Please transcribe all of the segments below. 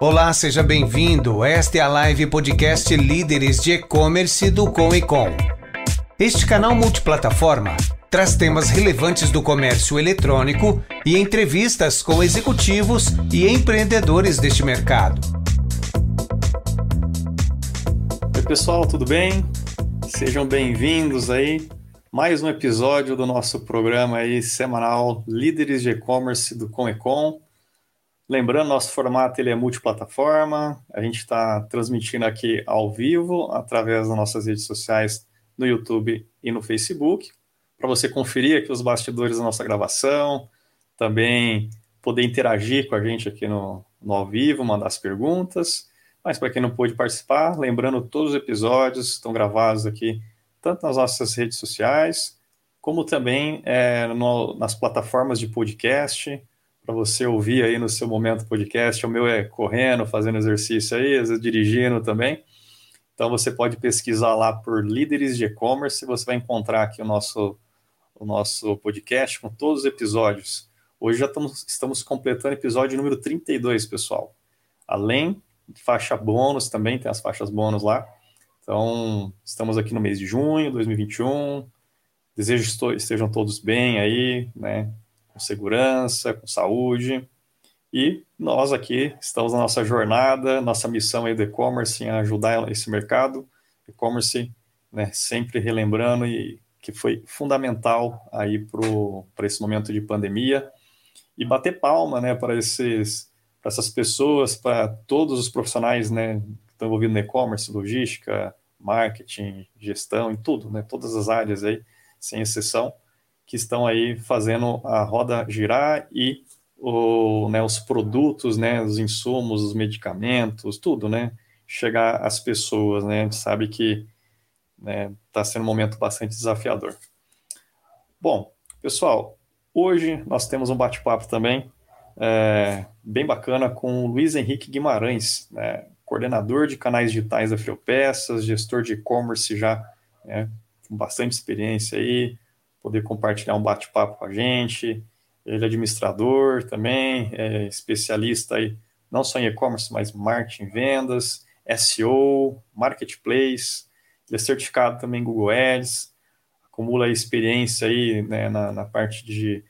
Olá, seja bem-vindo. Esta é a live podcast Líderes de E-Commerce do Com e Com. Este canal multiplataforma traz temas relevantes do comércio eletrônico e entrevistas com executivos e empreendedores deste mercado. Oi, pessoal, tudo bem? Sejam bem-vindos aí. Mais um episódio do nosso programa aí semanal Líderes de E-Commerce do Com e Com. Lembrando, nosso formato ele é multiplataforma, a gente está transmitindo aqui ao vivo, através das nossas redes sociais, no YouTube e no Facebook, para você conferir aqui os bastidores da nossa gravação, também poder interagir com a gente aqui no, no ao vivo, mandar as perguntas. Mas para quem não pôde participar, lembrando, todos os episódios estão gravados aqui, tanto nas nossas redes sociais, como também é, no, nas plataformas de podcast, para você ouvir aí no seu momento podcast. O meu é correndo, fazendo exercício aí, às vezes dirigindo também. Então você pode pesquisar lá por líderes de e-commerce, você vai encontrar aqui o nosso, o nosso podcast com todos os episódios. Hoje já estamos, estamos completando episódio número 32, pessoal. Além de faixa bônus, também tem as faixas bônus lá. Então, estamos aqui no mês de junho de 2021. Desejo que estejam todos bem aí, né? Com segurança, com saúde. E nós aqui estamos na nossa jornada, nossa missão aí do e-commerce em ajudar esse mercado. E-commerce, né, sempre relembrando e que foi fundamental aí para esse momento de pandemia. E bater palma né, para esses para essas pessoas, para todos os profissionais né, que estão envolvidos no e-commerce, logística, marketing, gestão, em tudo, né, todas as áreas aí, sem exceção que estão aí fazendo a roda girar e o, né, os produtos, né, os insumos, os medicamentos, tudo, né, chegar às pessoas, né, a gente sabe que está né, tá sendo um momento bastante desafiador. Bom, pessoal, hoje nós temos um bate-papo também é, bem bacana com o Luiz Henrique Guimarães, né, coordenador de canais digitais da Friopeças, gestor de e-commerce já né, com bastante experiência aí, poder compartilhar um bate-papo com a gente. Ele é administrador também, é especialista aí, não só em e-commerce, mas marketing, vendas, SEO, marketplace. Ele é certificado também em Google Ads, acumula experiência aí né, na, na, parte de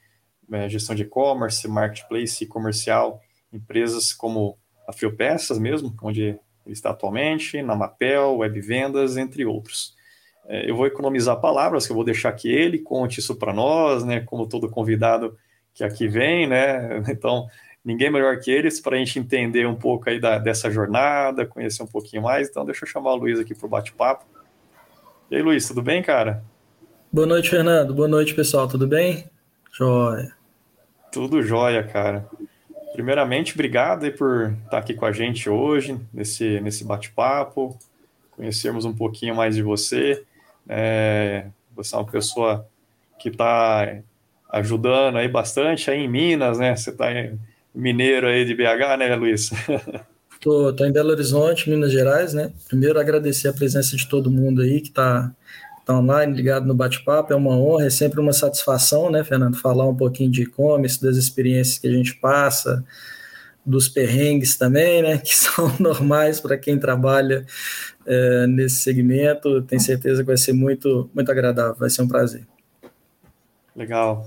é, gestão de e-commerce, marketplace e comercial, empresas como a Peças mesmo, onde ele está atualmente, na Mapel, Web Vendas, entre outros. É, eu vou economizar palavras, que eu vou deixar que ele conte isso para nós, né? Como todo convidado que aqui vem, né? Então, ninguém melhor que eles para a gente entender um pouco aí da, dessa jornada, conhecer um pouquinho mais. Então, deixa eu chamar o Luiz aqui para o bate-papo. E aí, Luiz, tudo bem, cara? Boa noite, Fernando. Boa noite, pessoal. Tudo bem? Joia. Tudo jóia, cara. Primeiramente, obrigado aí por estar aqui com a gente hoje, nesse, nesse bate-papo, conhecermos um pouquinho mais de você. É, você é uma pessoa que está ajudando aí bastante aí em Minas, né? Você está mineiro aí de BH, né, Luiz? Tô, tô em Belo Horizonte, Minas Gerais, né? Primeiro agradecer a presença de todo mundo aí que está tá online, ligado no bate-papo. É uma honra, é sempre uma satisfação, né, Fernando, falar um pouquinho de e-commerce, das experiências que a gente passa, dos perrengues também, né, que são normais para quem trabalha é, nesse segmento. Tenho certeza que vai ser muito, muito agradável, vai ser um prazer. Legal.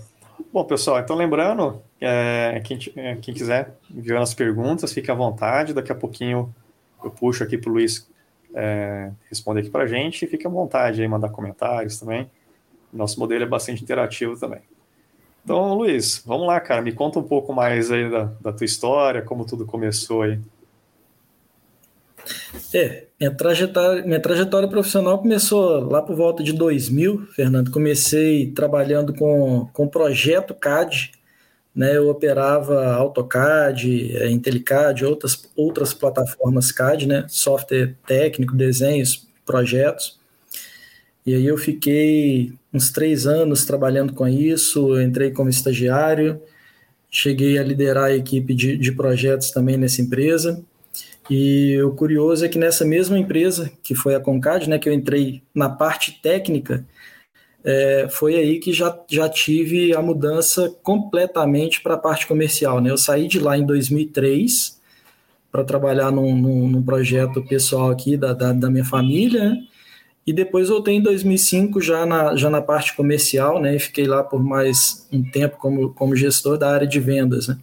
Bom, pessoal, então lembrando, é, quem, é, quem quiser enviar as perguntas, fique à vontade. Daqui a pouquinho eu puxo aqui para o Luiz é, responder aqui para a gente. Fique à vontade aí, mandar comentários também. Nosso modelo é bastante interativo também. Então, Luiz, vamos lá, cara. Me conta um pouco mais aí da, da tua história, como tudo começou aí. É, minha trajetória, minha trajetória profissional começou lá por volta de 2000, Fernando. Comecei trabalhando com, com projeto CAD, né? Eu operava AutoCAD, é, IntelliCAD, outras, outras plataformas CAD, né? Software técnico, desenhos, projetos. E aí eu fiquei uns três anos trabalhando com isso, entrei como estagiário, cheguei a liderar a equipe de, de projetos também nessa empresa. E o curioso é que nessa mesma empresa, que foi a Concad, né, que eu entrei na parte técnica, é, foi aí que já, já tive a mudança completamente para a parte comercial. Né? Eu saí de lá em 2003 para trabalhar num, num, num, projeto pessoal aqui da, da, da minha família, né? E depois voltei em 2005 já na, já na parte comercial, né? E fiquei lá por mais um tempo como, como gestor da área de vendas, né?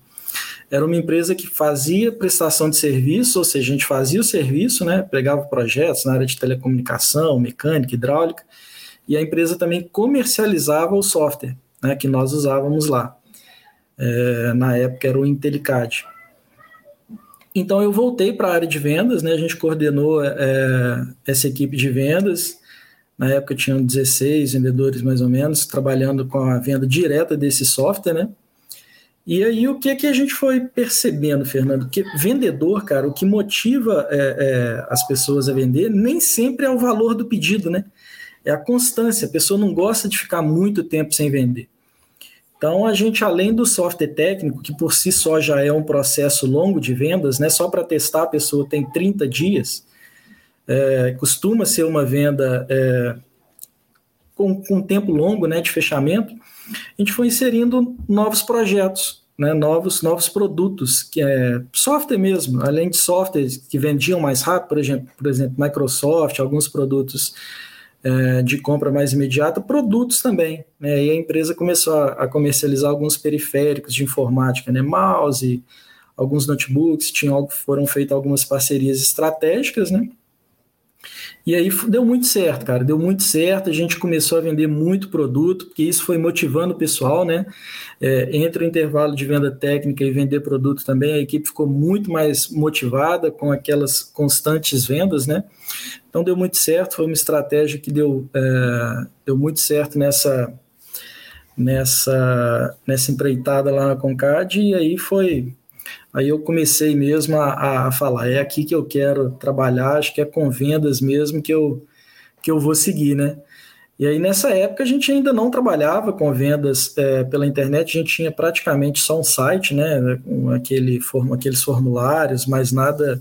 Era uma empresa que fazia prestação de serviço, ou seja, a gente fazia o serviço, né? Pegava projetos na área de telecomunicação, mecânica, hidráulica, e a empresa também comercializava o software, né? Que nós usávamos lá. É, na época era o Intellicad. Então eu voltei para a área de vendas, né? A gente coordenou é, essa equipe de vendas. Na época tinham 16 vendedores mais ou menos trabalhando com a venda direta desse software, né? E aí o que que a gente foi percebendo, Fernando? Que vendedor, cara, o que motiva é, é, as pessoas a vender nem sempre é o valor do pedido, né? É a constância. A pessoa não gosta de ficar muito tempo sem vender. Então, a gente, além do software técnico, que por si só já é um processo longo de vendas, né, só para testar a pessoa tem 30 dias, é, costuma ser uma venda é, com, com tempo longo né, de fechamento, a gente foi inserindo novos projetos, né, novos, novos produtos, que é software mesmo, além de softwares que vendiam mais rápido, por exemplo, por exemplo Microsoft, alguns produtos é, de compra mais imediata, produtos também. Né? E a empresa começou a, comercializar alguns periféricos de informática, né? mouse, alguns notebooks, tinham, foram feitas algumas parcerias estratégicas, né? E aí deu muito certo, cara, deu muito certo. A gente começou a vender muito produto, porque isso foi motivando o pessoal, né? É, entre o intervalo de venda técnica e vender produto também, a equipe ficou muito mais motivada com aquelas constantes vendas, né? Então deu muito certo, foi uma estratégia que deu, é, deu muito certo nessa, nessa, nessa empreitada lá na Concad, e aí foi Aí eu comecei mesmo a, a falar, é aqui que eu quero trabalhar, acho que é com vendas mesmo que eu, que eu vou seguir, né? E aí nessa época a gente ainda não trabalhava com vendas é, pela internet, a gente tinha praticamente só um site, né, com aquele, form, aqueles formulários, mas nada,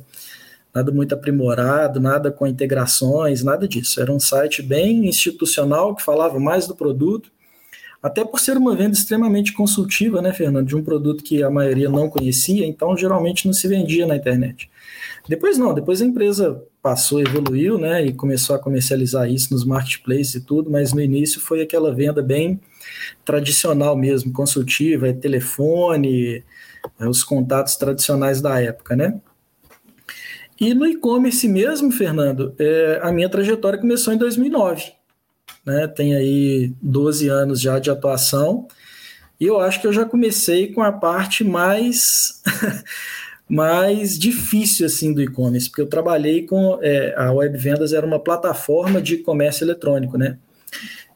nada muito aprimorado, nada com integrações, nada disso. Era um site bem institucional que falava mais do produto até por ser uma venda extremamente consultiva, né, Fernando, de um produto que a maioria não conhecia, então geralmente não se vendia na internet. Depois não, depois a empresa passou, evoluiu, né, e começou a comercializar isso nos marketplaces e tudo, mas no início foi aquela venda bem tradicional mesmo, consultiva, é telefone, é os contatos tradicionais da época, né? E no e-commerce mesmo, Fernando, é, a minha trajetória começou em 2009 né? Tem aí 12 anos já de atuação. E eu acho que eu já comecei com a parte mais mais difícil assim do e-commerce, porque eu trabalhei com é, a Web Vendas era uma plataforma de comércio eletrônico, né?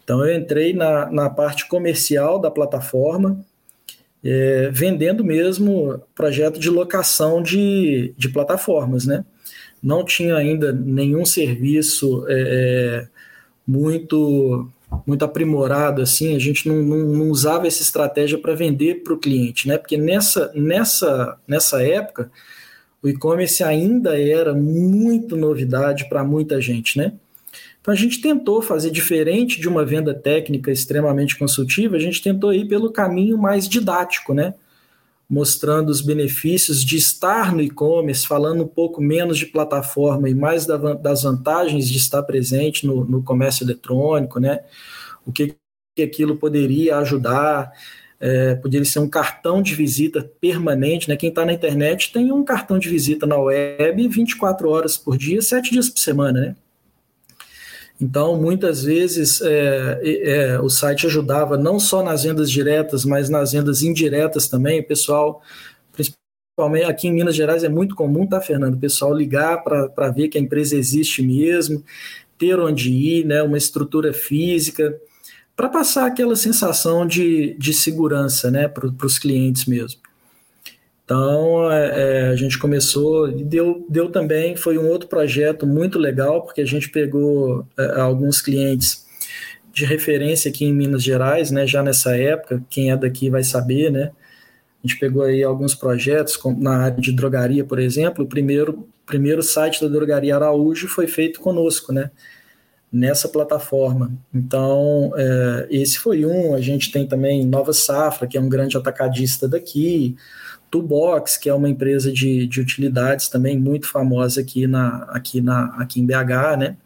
Então eu entrei na, na parte comercial da plataforma, é, vendendo mesmo projeto de locação de, de plataformas, né? Não tinha ainda nenhum serviço é, é muito muito aprimorado assim, a gente não, não, não usava essa estratégia para vender para o cliente, né? Porque nessa, nessa, nessa época o e-commerce ainda era muito novidade para muita gente, né? Então a gente tentou fazer diferente de uma venda técnica extremamente consultiva, a gente tentou ir pelo caminho mais didático, né? Mostrando os benefícios de estar no e-commerce, falando um pouco menos de plataforma e mais das vantagens de estar presente no, no comércio eletrônico, né? O que, que aquilo poderia ajudar, é, poderia ser um cartão de visita permanente, né? Quem está na internet tem um cartão de visita na web 24 horas por dia, 7 dias por semana, né? Então, muitas vezes é, é, o site ajudava não só nas vendas diretas, mas nas vendas indiretas também. O pessoal, principalmente aqui em Minas Gerais, é muito comum, tá, Fernando? O pessoal ligar para ver que a empresa existe mesmo, ter onde ir, né, uma estrutura física, para passar aquela sensação de, de segurança né, para os clientes mesmo. Então é, é, a gente começou e deu, deu também, foi um outro projeto muito legal, porque a gente pegou é, alguns clientes de referência aqui em Minas Gerais, né, já nessa época, quem é daqui vai saber, né? A gente pegou aí alguns projetos na área de drogaria, por exemplo. O primeiro, primeiro site da Drogaria Araújo foi feito conosco, né? nessa plataforma. Então, é, esse foi um. A gente tem também Nova Safra, que é um grande atacadista daqui. Toolbox, que é uma empresa de, de utilidades também muito famosa aqui, na, aqui, na, aqui em BH, né?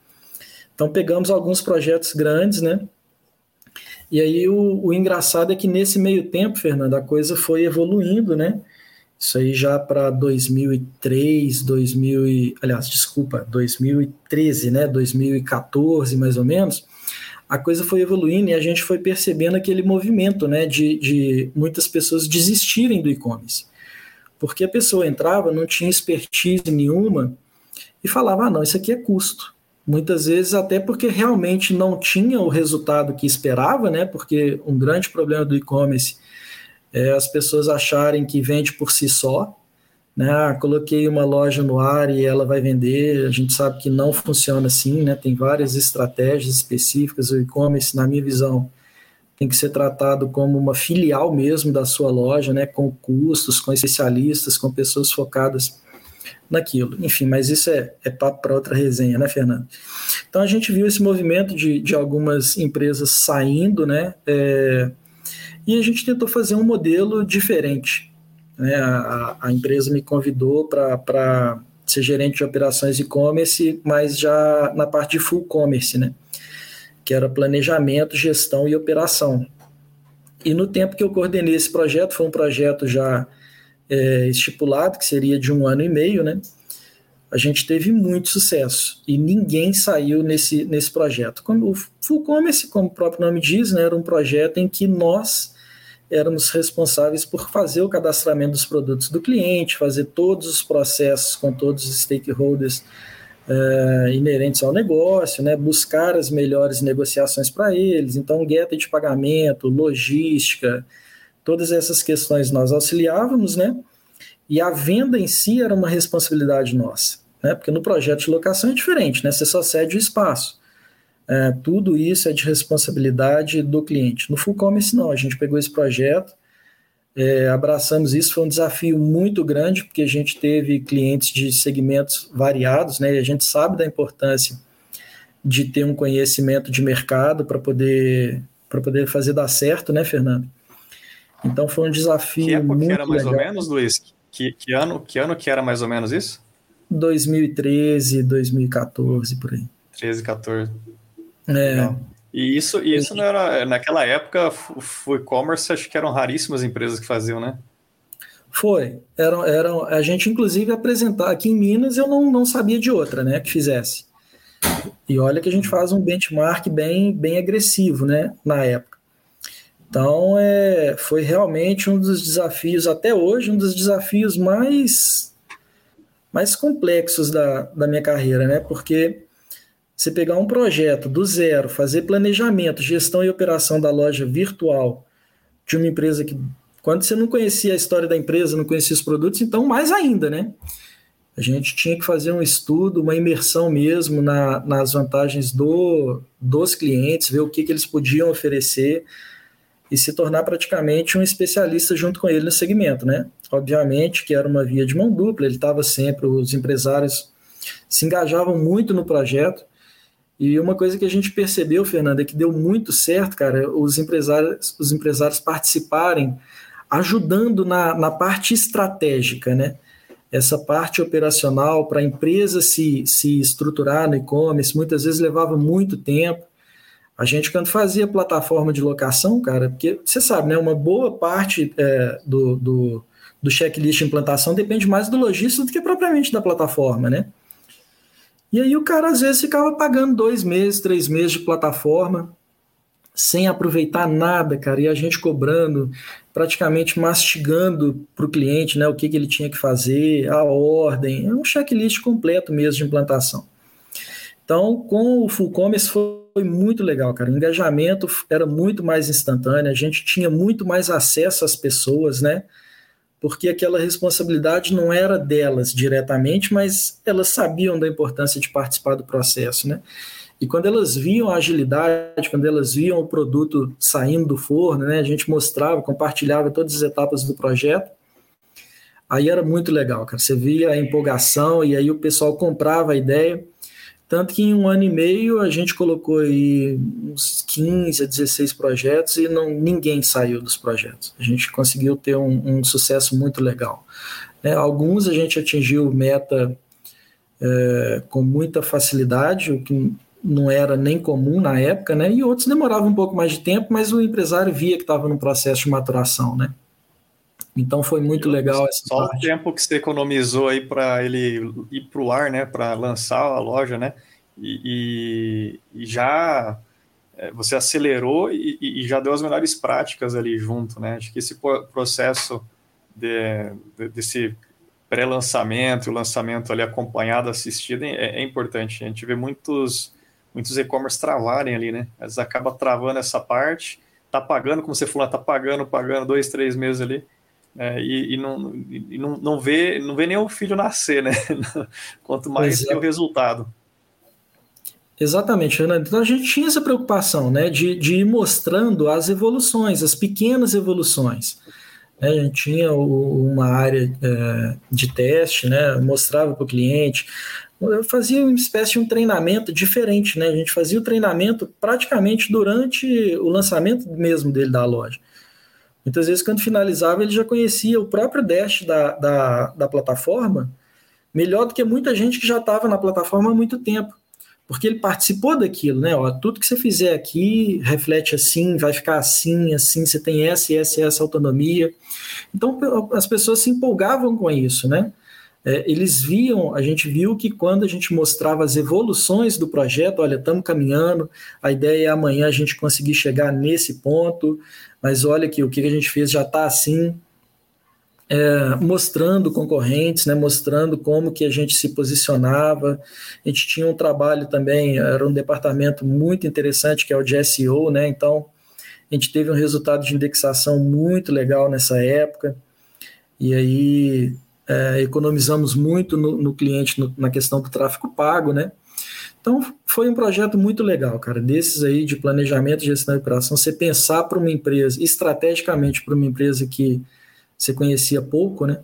Então pegamos alguns projetos grandes, né? E aí o, o engraçado é que nesse meio tempo, Fernando, a coisa foi evoluindo, né? Isso aí já para 2003, 2000 e, aliás, desculpa, 2013, né? 2014, mais ou menos. A coisa foi evoluindo e a gente foi percebendo aquele movimento, né? De, de muitas pessoas desistirem do e-commerce porque a pessoa entrava, não tinha expertise nenhuma e falava: ah, não, isso aqui é custo. Muitas vezes, até porque realmente não tinha o resultado que esperava, né? Porque um grande problema do e-commerce é as pessoas acharem que vende por si só. Né? Ah, coloquei uma loja no ar e ela vai vender. A gente sabe que não funciona assim, né? Tem várias estratégias específicas. O e-commerce, na minha visão, tem que ser tratado como uma filial mesmo da sua loja, né, com custos, com especialistas, com pessoas focadas naquilo. Enfim, mas isso é, é papo para outra resenha, né, Fernando? Então a gente viu esse movimento de, de algumas empresas saindo, né, é, e a gente tentou fazer um modelo diferente. Né? A, a empresa me convidou para ser gerente de operações e-commerce, mas já na parte de full commerce, né? Que era planejamento, gestão e operação. E no tempo que eu coordenei esse projeto, foi um projeto já é, estipulado, que seria de um ano e meio, né? A gente teve muito sucesso e ninguém saiu nesse, nesse projeto. Como o Full Commerce, como o próprio nome diz, né, era um projeto em que nós éramos responsáveis por fazer o cadastramento dos produtos do cliente, fazer todos os processos com todos os stakeholders é, inerentes ao negócio, né, buscar as melhores negociações para eles. Então, gueta de pagamento, logística, todas essas questões nós auxiliávamos, né? E a venda em si era uma responsabilidade nossa, né? Porque no projeto de locação é diferente, né? Você só cede o espaço. É, tudo isso é de responsabilidade do cliente. No full commerce, não. A gente pegou esse projeto, é, abraçamos isso, foi um desafio muito grande, porque a gente teve clientes de segmentos variados, né? E a gente sabe da importância de ter um conhecimento de mercado para poder para poder fazer dar certo, né, Fernando? Então foi um desafio. Que época muito que era mais legal. ou menos, Luiz? Que, que, ano, que ano que era mais ou menos isso? 2013, 2014, por aí. 13, 14. É. Legal. E isso, e isso não era, naquela época, o e-commerce acho que eram raríssimas empresas que faziam, né? Foi. Eram, eram, a gente, inclusive, apresentar aqui em Minas, eu não, não sabia de outra, né, que fizesse. E olha que a gente faz um benchmark bem, bem agressivo, né, na época. Então, é, foi realmente um dos desafios, até hoje, um dos desafios mais, mais complexos da, da minha carreira, né, porque você pegar um projeto do zero, fazer planejamento, gestão e operação da loja virtual de uma empresa que, quando você não conhecia a história da empresa, não conhecia os produtos, então mais ainda, né? A gente tinha que fazer um estudo, uma imersão mesmo na, nas vantagens do, dos clientes, ver o que, que eles podiam oferecer e se tornar praticamente um especialista junto com ele no segmento, né? Obviamente que era uma via de mão dupla, ele estava sempre, os empresários se engajavam muito no projeto, e uma coisa que a gente percebeu, Fernanda, é que deu muito certo, cara, os empresários, os empresários participarem, ajudando na, na parte estratégica, né? Essa parte operacional para a empresa se, se estruturar no e-commerce, muitas vezes levava muito tempo. A gente, quando fazia plataforma de locação, cara, porque você sabe, né? Uma boa parte é, do, do, do checklist de implantação depende mais do lojista do que propriamente da plataforma, né? E aí o cara às vezes ficava pagando dois meses, três meses de plataforma, sem aproveitar nada, cara, e a gente cobrando, praticamente mastigando para o cliente né, o que, que ele tinha que fazer, a ordem, é um checklist completo mesmo de implantação. Então, com o Full Commerce foi muito legal, cara. O engajamento era muito mais instantâneo, a gente tinha muito mais acesso às pessoas, né? Porque aquela responsabilidade não era delas diretamente, mas elas sabiam da importância de participar do processo, né? E quando elas viam a agilidade, quando elas viam o produto saindo do forno, né, a gente mostrava, compartilhava todas as etapas do projeto, aí era muito legal, cara. Você via a empolgação e aí o pessoal comprava a ideia. Tanto que em um ano e meio a gente colocou aí uns 15 a 16 projetos e não, ninguém saiu dos projetos. A gente conseguiu ter um, um sucesso muito legal. É, alguns a gente atingiu meta é, com muita facilidade, o que não era nem comum na época, né? E outros demoravam um pouco mais de tempo, mas o empresário via que estava no processo de maturação, né? Então foi muito legal essa Só parte. o tempo que você economizou aí para ele ir para o ar, né? Para lançar a loja, né? E, e, e já é, você acelerou e, e, já deu as melhores práticas ali junto, né? Acho que esse processo de, de, desse pré-lançamento o lançamento ali acompanhado, assistido é, é, importante. A gente vê muitos muitos e-commerce travarem ali, né? Eles acabam travando essa parte, tá pagando, como você falou, tá pagando, pagando dois, três meses ali é, e, e, não, e não, não, vê, não vê nem o filho nascer, né? Quanto mais é. o resultado. Exatamente, Fernando. Então a gente tinha essa preocupação né, de, de ir mostrando as evoluções, as pequenas evoluções. É, a gente tinha uma área é, de teste, né, mostrava para o cliente, eu fazia uma espécie de um treinamento diferente, né? A gente fazia o treinamento praticamente durante o lançamento mesmo dele da loja. Muitas vezes, quando finalizava, ele já conhecia o próprio dash da, da, da plataforma melhor do que muita gente que já estava na plataforma há muito tempo. Porque ele participou daquilo, né? Ó, tudo que você fizer aqui reflete assim, vai ficar assim, assim, você tem essa essa essa autonomia. Então, as pessoas se empolgavam com isso, né? é, eles viam, a gente viu que quando a gente mostrava as evoluções do projeto, olha, estamos caminhando, a ideia é amanhã a gente conseguir chegar nesse ponto, mas olha que o que a gente fez já está assim, é, mostrando concorrentes, né, mostrando como que a gente se posicionava. A gente tinha um trabalho também, era um departamento muito interessante que é o de SEO, né? Então a gente teve um resultado de indexação muito legal nessa época. E aí é, economizamos muito no, no cliente no, na questão do tráfego pago, né? Então foi um projeto muito legal, cara. Desses aí de planejamento, gestão e operação, você pensar para uma empresa, estrategicamente para uma empresa que você conhecia pouco, né?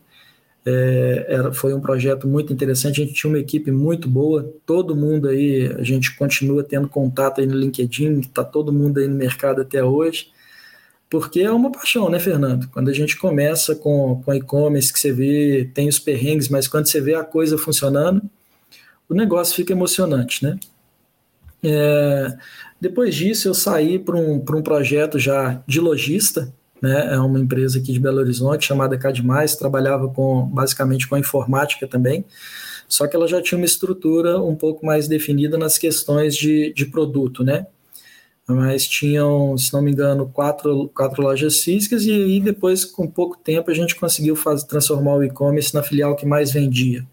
É, era, foi um projeto muito interessante. A gente tinha uma equipe muito boa, todo mundo aí, a gente continua tendo contato aí no LinkedIn, está todo mundo aí no mercado até hoje. Porque é uma paixão, né, Fernando? Quando a gente começa com, com e-commerce, que você vê, tem os perrengues, mas quando você vê a coisa funcionando, o negócio fica emocionante, né? É, depois disso, eu saí para um, um projeto já de lojista, né? É uma empresa aqui de Belo Horizonte chamada Cadmais, trabalhava com basicamente com a informática também, só que ela já tinha uma estrutura um pouco mais definida nas questões de, de produto, né? mas tinham, se não me engano, quatro, quatro lojas físicas e aí depois, com pouco tempo, a gente conseguiu fazer, transformar o e-commerce na filial que mais vendia.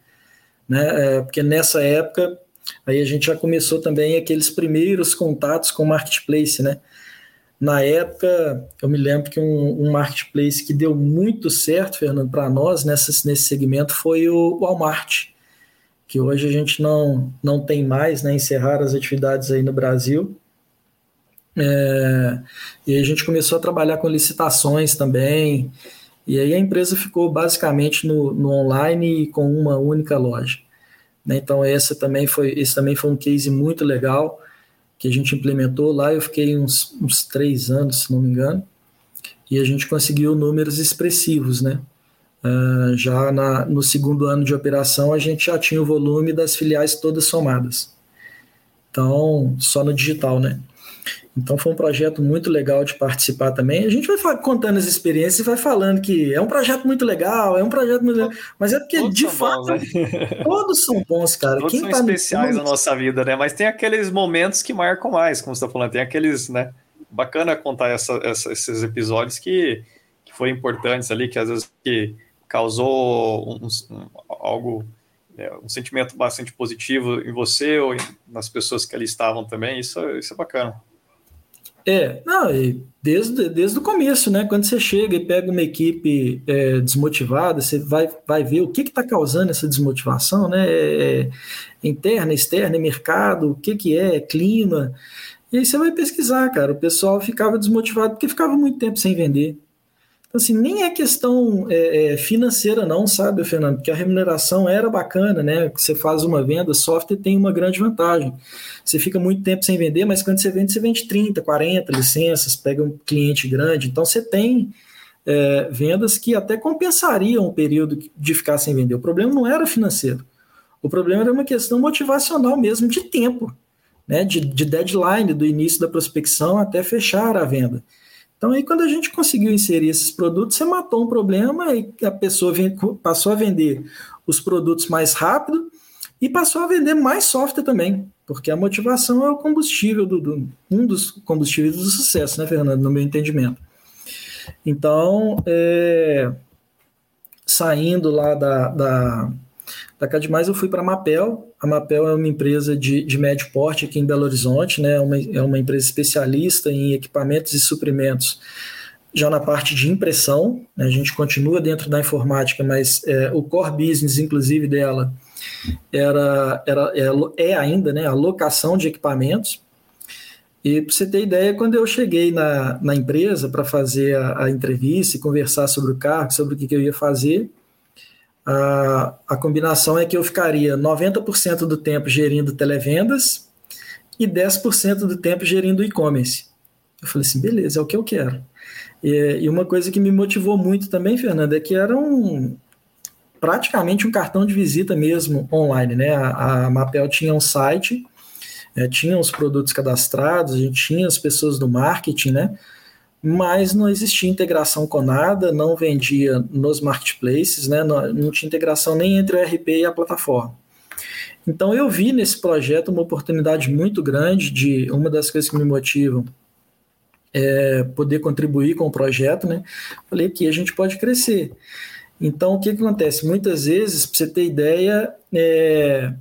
Né? É, porque nessa época, aí a gente já começou também aqueles primeiros contatos com o marketplace, né? Na época, eu me lembro que um, um marketplace que deu muito certo, Fernando, para nós nessa, nesse segmento foi o Walmart, que hoje a gente não, não tem mais, né? Encerrar as atividades aí no Brasil, é, e a gente começou a trabalhar com licitações também. E aí a empresa ficou basicamente no, no online e com uma única loja. Né? Então essa também foi, esse também foi um case muito legal que a gente implementou lá. Eu fiquei uns, uns três anos, se não me engano, e a gente conseguiu números expressivos, né? Uh, já na, no segundo ano de operação a gente já tinha o volume das filiais todas somadas. Então, só no digital, né? Então foi um projeto muito legal de participar também. A gente vai contando as experiências e vai falando que é um projeto muito legal, é um projeto muito legal, mas é porque todos de fato bons, né? todos são bons, cara. Todos Quem são tá especiais no... na nossa vida, né? Mas tem aqueles momentos que marcam mais, como você está falando, tem aqueles, né? Bacana contar essa, essa, esses episódios que, que foram importantes ali, que às vezes que causou um, um, algo é, um sentimento bastante positivo em você ou nas pessoas que ali estavam também. Isso, isso é bacana. É, não, desde, desde o começo, né? Quando você chega e pega uma equipe é, desmotivada, você vai, vai ver o que está causando essa desmotivação, né? É, é, interna, externa, é mercado, o que, que é, clima. E aí você vai pesquisar, cara. O pessoal ficava desmotivado porque ficava muito tempo sem vender. Assim, nem é questão é, é, financeira não, sabe, Fernando? Porque a remuneração era bacana, né? Você faz uma venda, software tem uma grande vantagem. Você fica muito tempo sem vender, mas quando você vende, você vende 30, 40 licenças, pega um cliente grande. Então você tem é, vendas que até compensariam o período de ficar sem vender. O problema não era financeiro. O problema era uma questão motivacional mesmo de tempo, né? De, de deadline do início da prospecção até fechar a venda. Então, aí, quando a gente conseguiu inserir esses produtos, você matou um problema e a pessoa passou a vender os produtos mais rápido e passou a vender mais software também, porque a motivação é o combustível, do, do um dos combustíveis do sucesso, né, Fernando, no meu entendimento. Então, é, saindo lá da, da, da Cadmais, eu fui para a Mapel. A Mapel é uma empresa de, de médio porte aqui em Belo Horizonte, né? é, uma, é uma empresa especialista em equipamentos e suprimentos já na parte de impressão. Né? A gente continua dentro da informática, mas é, o core business, inclusive, dela era, era, é, é ainda né? a locação de equipamentos. E para você ter ideia, quando eu cheguei na, na empresa para fazer a, a, entrevista e conversar sobre o cargo, sobre o que, que eu ia fazer, a, a combinação é que eu ficaria 90% do tempo gerindo televendas e 10% do tempo gerindo e-commerce. Eu falei assim, beleza, é o que eu quero. E, e, uma coisa que me motivou muito também, Fernanda, é que era um praticamente um cartão de visita mesmo online, né? A, a Mapel tinha um site, é, tinha os produtos cadastrados, a gente tinha as pessoas do marketing, né? Mas não existia integração com nada, não vendia nos marketplaces, né? não, não tinha integração nem entre o RP e a plataforma. Então eu vi nesse projeto uma oportunidade muito grande de uma das coisas que me motivam é poder contribuir com o projeto, né? Falei que a gente pode crescer. Então o que, que acontece? Muitas vezes, para você ter ideia, é,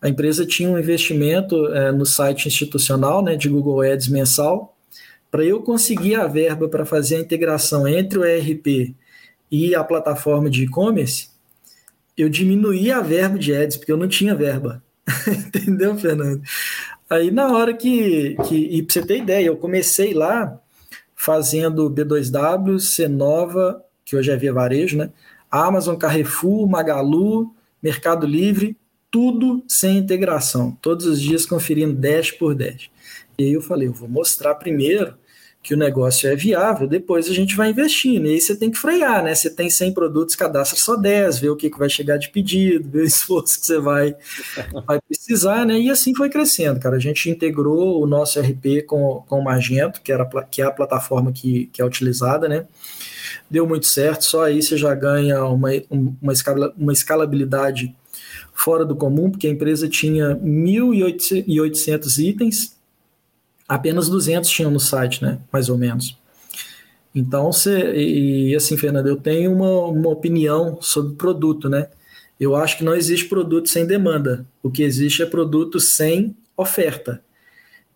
a empresa tinha um investimento é, no site institucional, né, de Google Ads mensal, para eu conseguir a verba para fazer a integração entre o ERP e a plataforma de e-commerce, eu diminuí a verba de ads, porque eu não tinha verba. Entendeu, Fernando? Aí na hora que, que. E para você ter ideia, eu comecei lá fazendo B2W, Cenova, que hoje é Via Varejo, né? Amazon, Carrefour, Magalu, Mercado Livre, tudo sem integração. Todos os dias conferindo 10 por 10. E aí eu falei, eu vou mostrar primeiro que o negócio é viável, depois a gente vai investindo. E aí você tem que frear, né? Você tem 100 produtos, cadastra só 10, vê o que, que vai chegar de pedido, vê o esforço que você vai, vai precisar, né? E assim foi crescendo, cara. A gente integrou o nosso RP com, com o Magento, que, era, que é a plataforma que, que é utilizada, né? Deu muito certo, só aí você já ganha uma, uma, escala, uma escalabilidade fora do comum, porque a empresa tinha 1.800 itens, apenas 200 tinham no site, né? Mais ou menos. Então, você, e assim, Fernando, eu tenho uma, uma opinião sobre produto, né? Eu acho que não existe produto sem demanda. O que existe é produto sem oferta.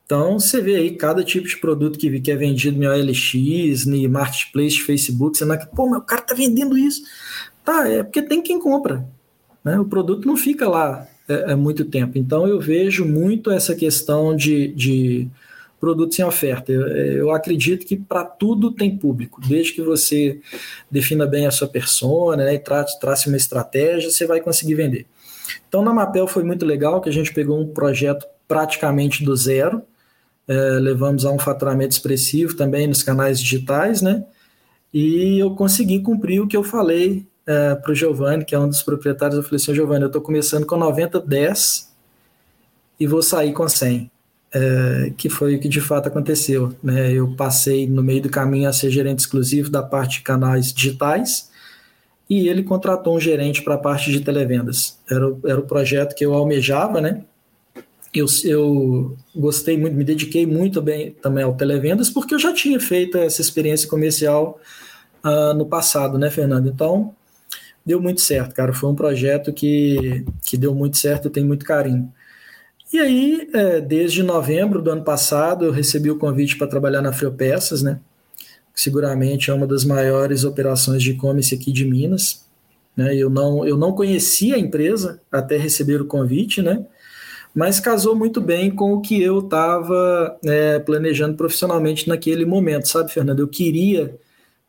Então, você vê aí cada tipo de produto que, que é vendido no OLX, no Marketplace, Facebook, você não é pô, o cara tá vendendo isso. Tá, é porque tem quem compra. Né? O produto não fica lá é, é muito tempo. Então, eu vejo muito essa questão de, de produto sem oferta. Eu, eu acredito que para tudo tem público, desde que você defina bem a sua persona né, e trace, trace uma estratégia, você vai conseguir vender. Então, na Mapel foi muito legal que a gente pegou um projeto praticamente do zero, é, levamos a um faturamento expressivo também nos canais digitais, né? E eu consegui cumprir o que eu falei é, para o Giovanni, que é um dos proprietários. Eu falei assim: Giovanni, eu estou começando com 90, 10 e vou sair com 100 é, que foi o que de fato aconteceu. Né? Eu passei no meio do caminho a ser gerente exclusivo da parte de canais digitais e ele contratou um gerente para a parte de televendas. Era, era o projeto que eu almejava, né? Eu, eu gostei muito, me dediquei muito bem também ao televendas, porque eu já tinha feito essa experiência comercial uh, no passado, né, Fernando? Então, deu muito certo, cara. Foi um projeto que, que deu muito certo, eu tenho muito carinho. E aí, é, desde novembro do ano passado, eu recebi o convite para trabalhar na Friopeças, né? Que seguramente é uma das maiores operações de e-commerce aqui de Minas. Né? Eu, não, eu não conhecia a empresa até receber o convite, né? Mas casou muito bem com o que eu estava é, planejando profissionalmente naquele momento, sabe, Fernando? Eu queria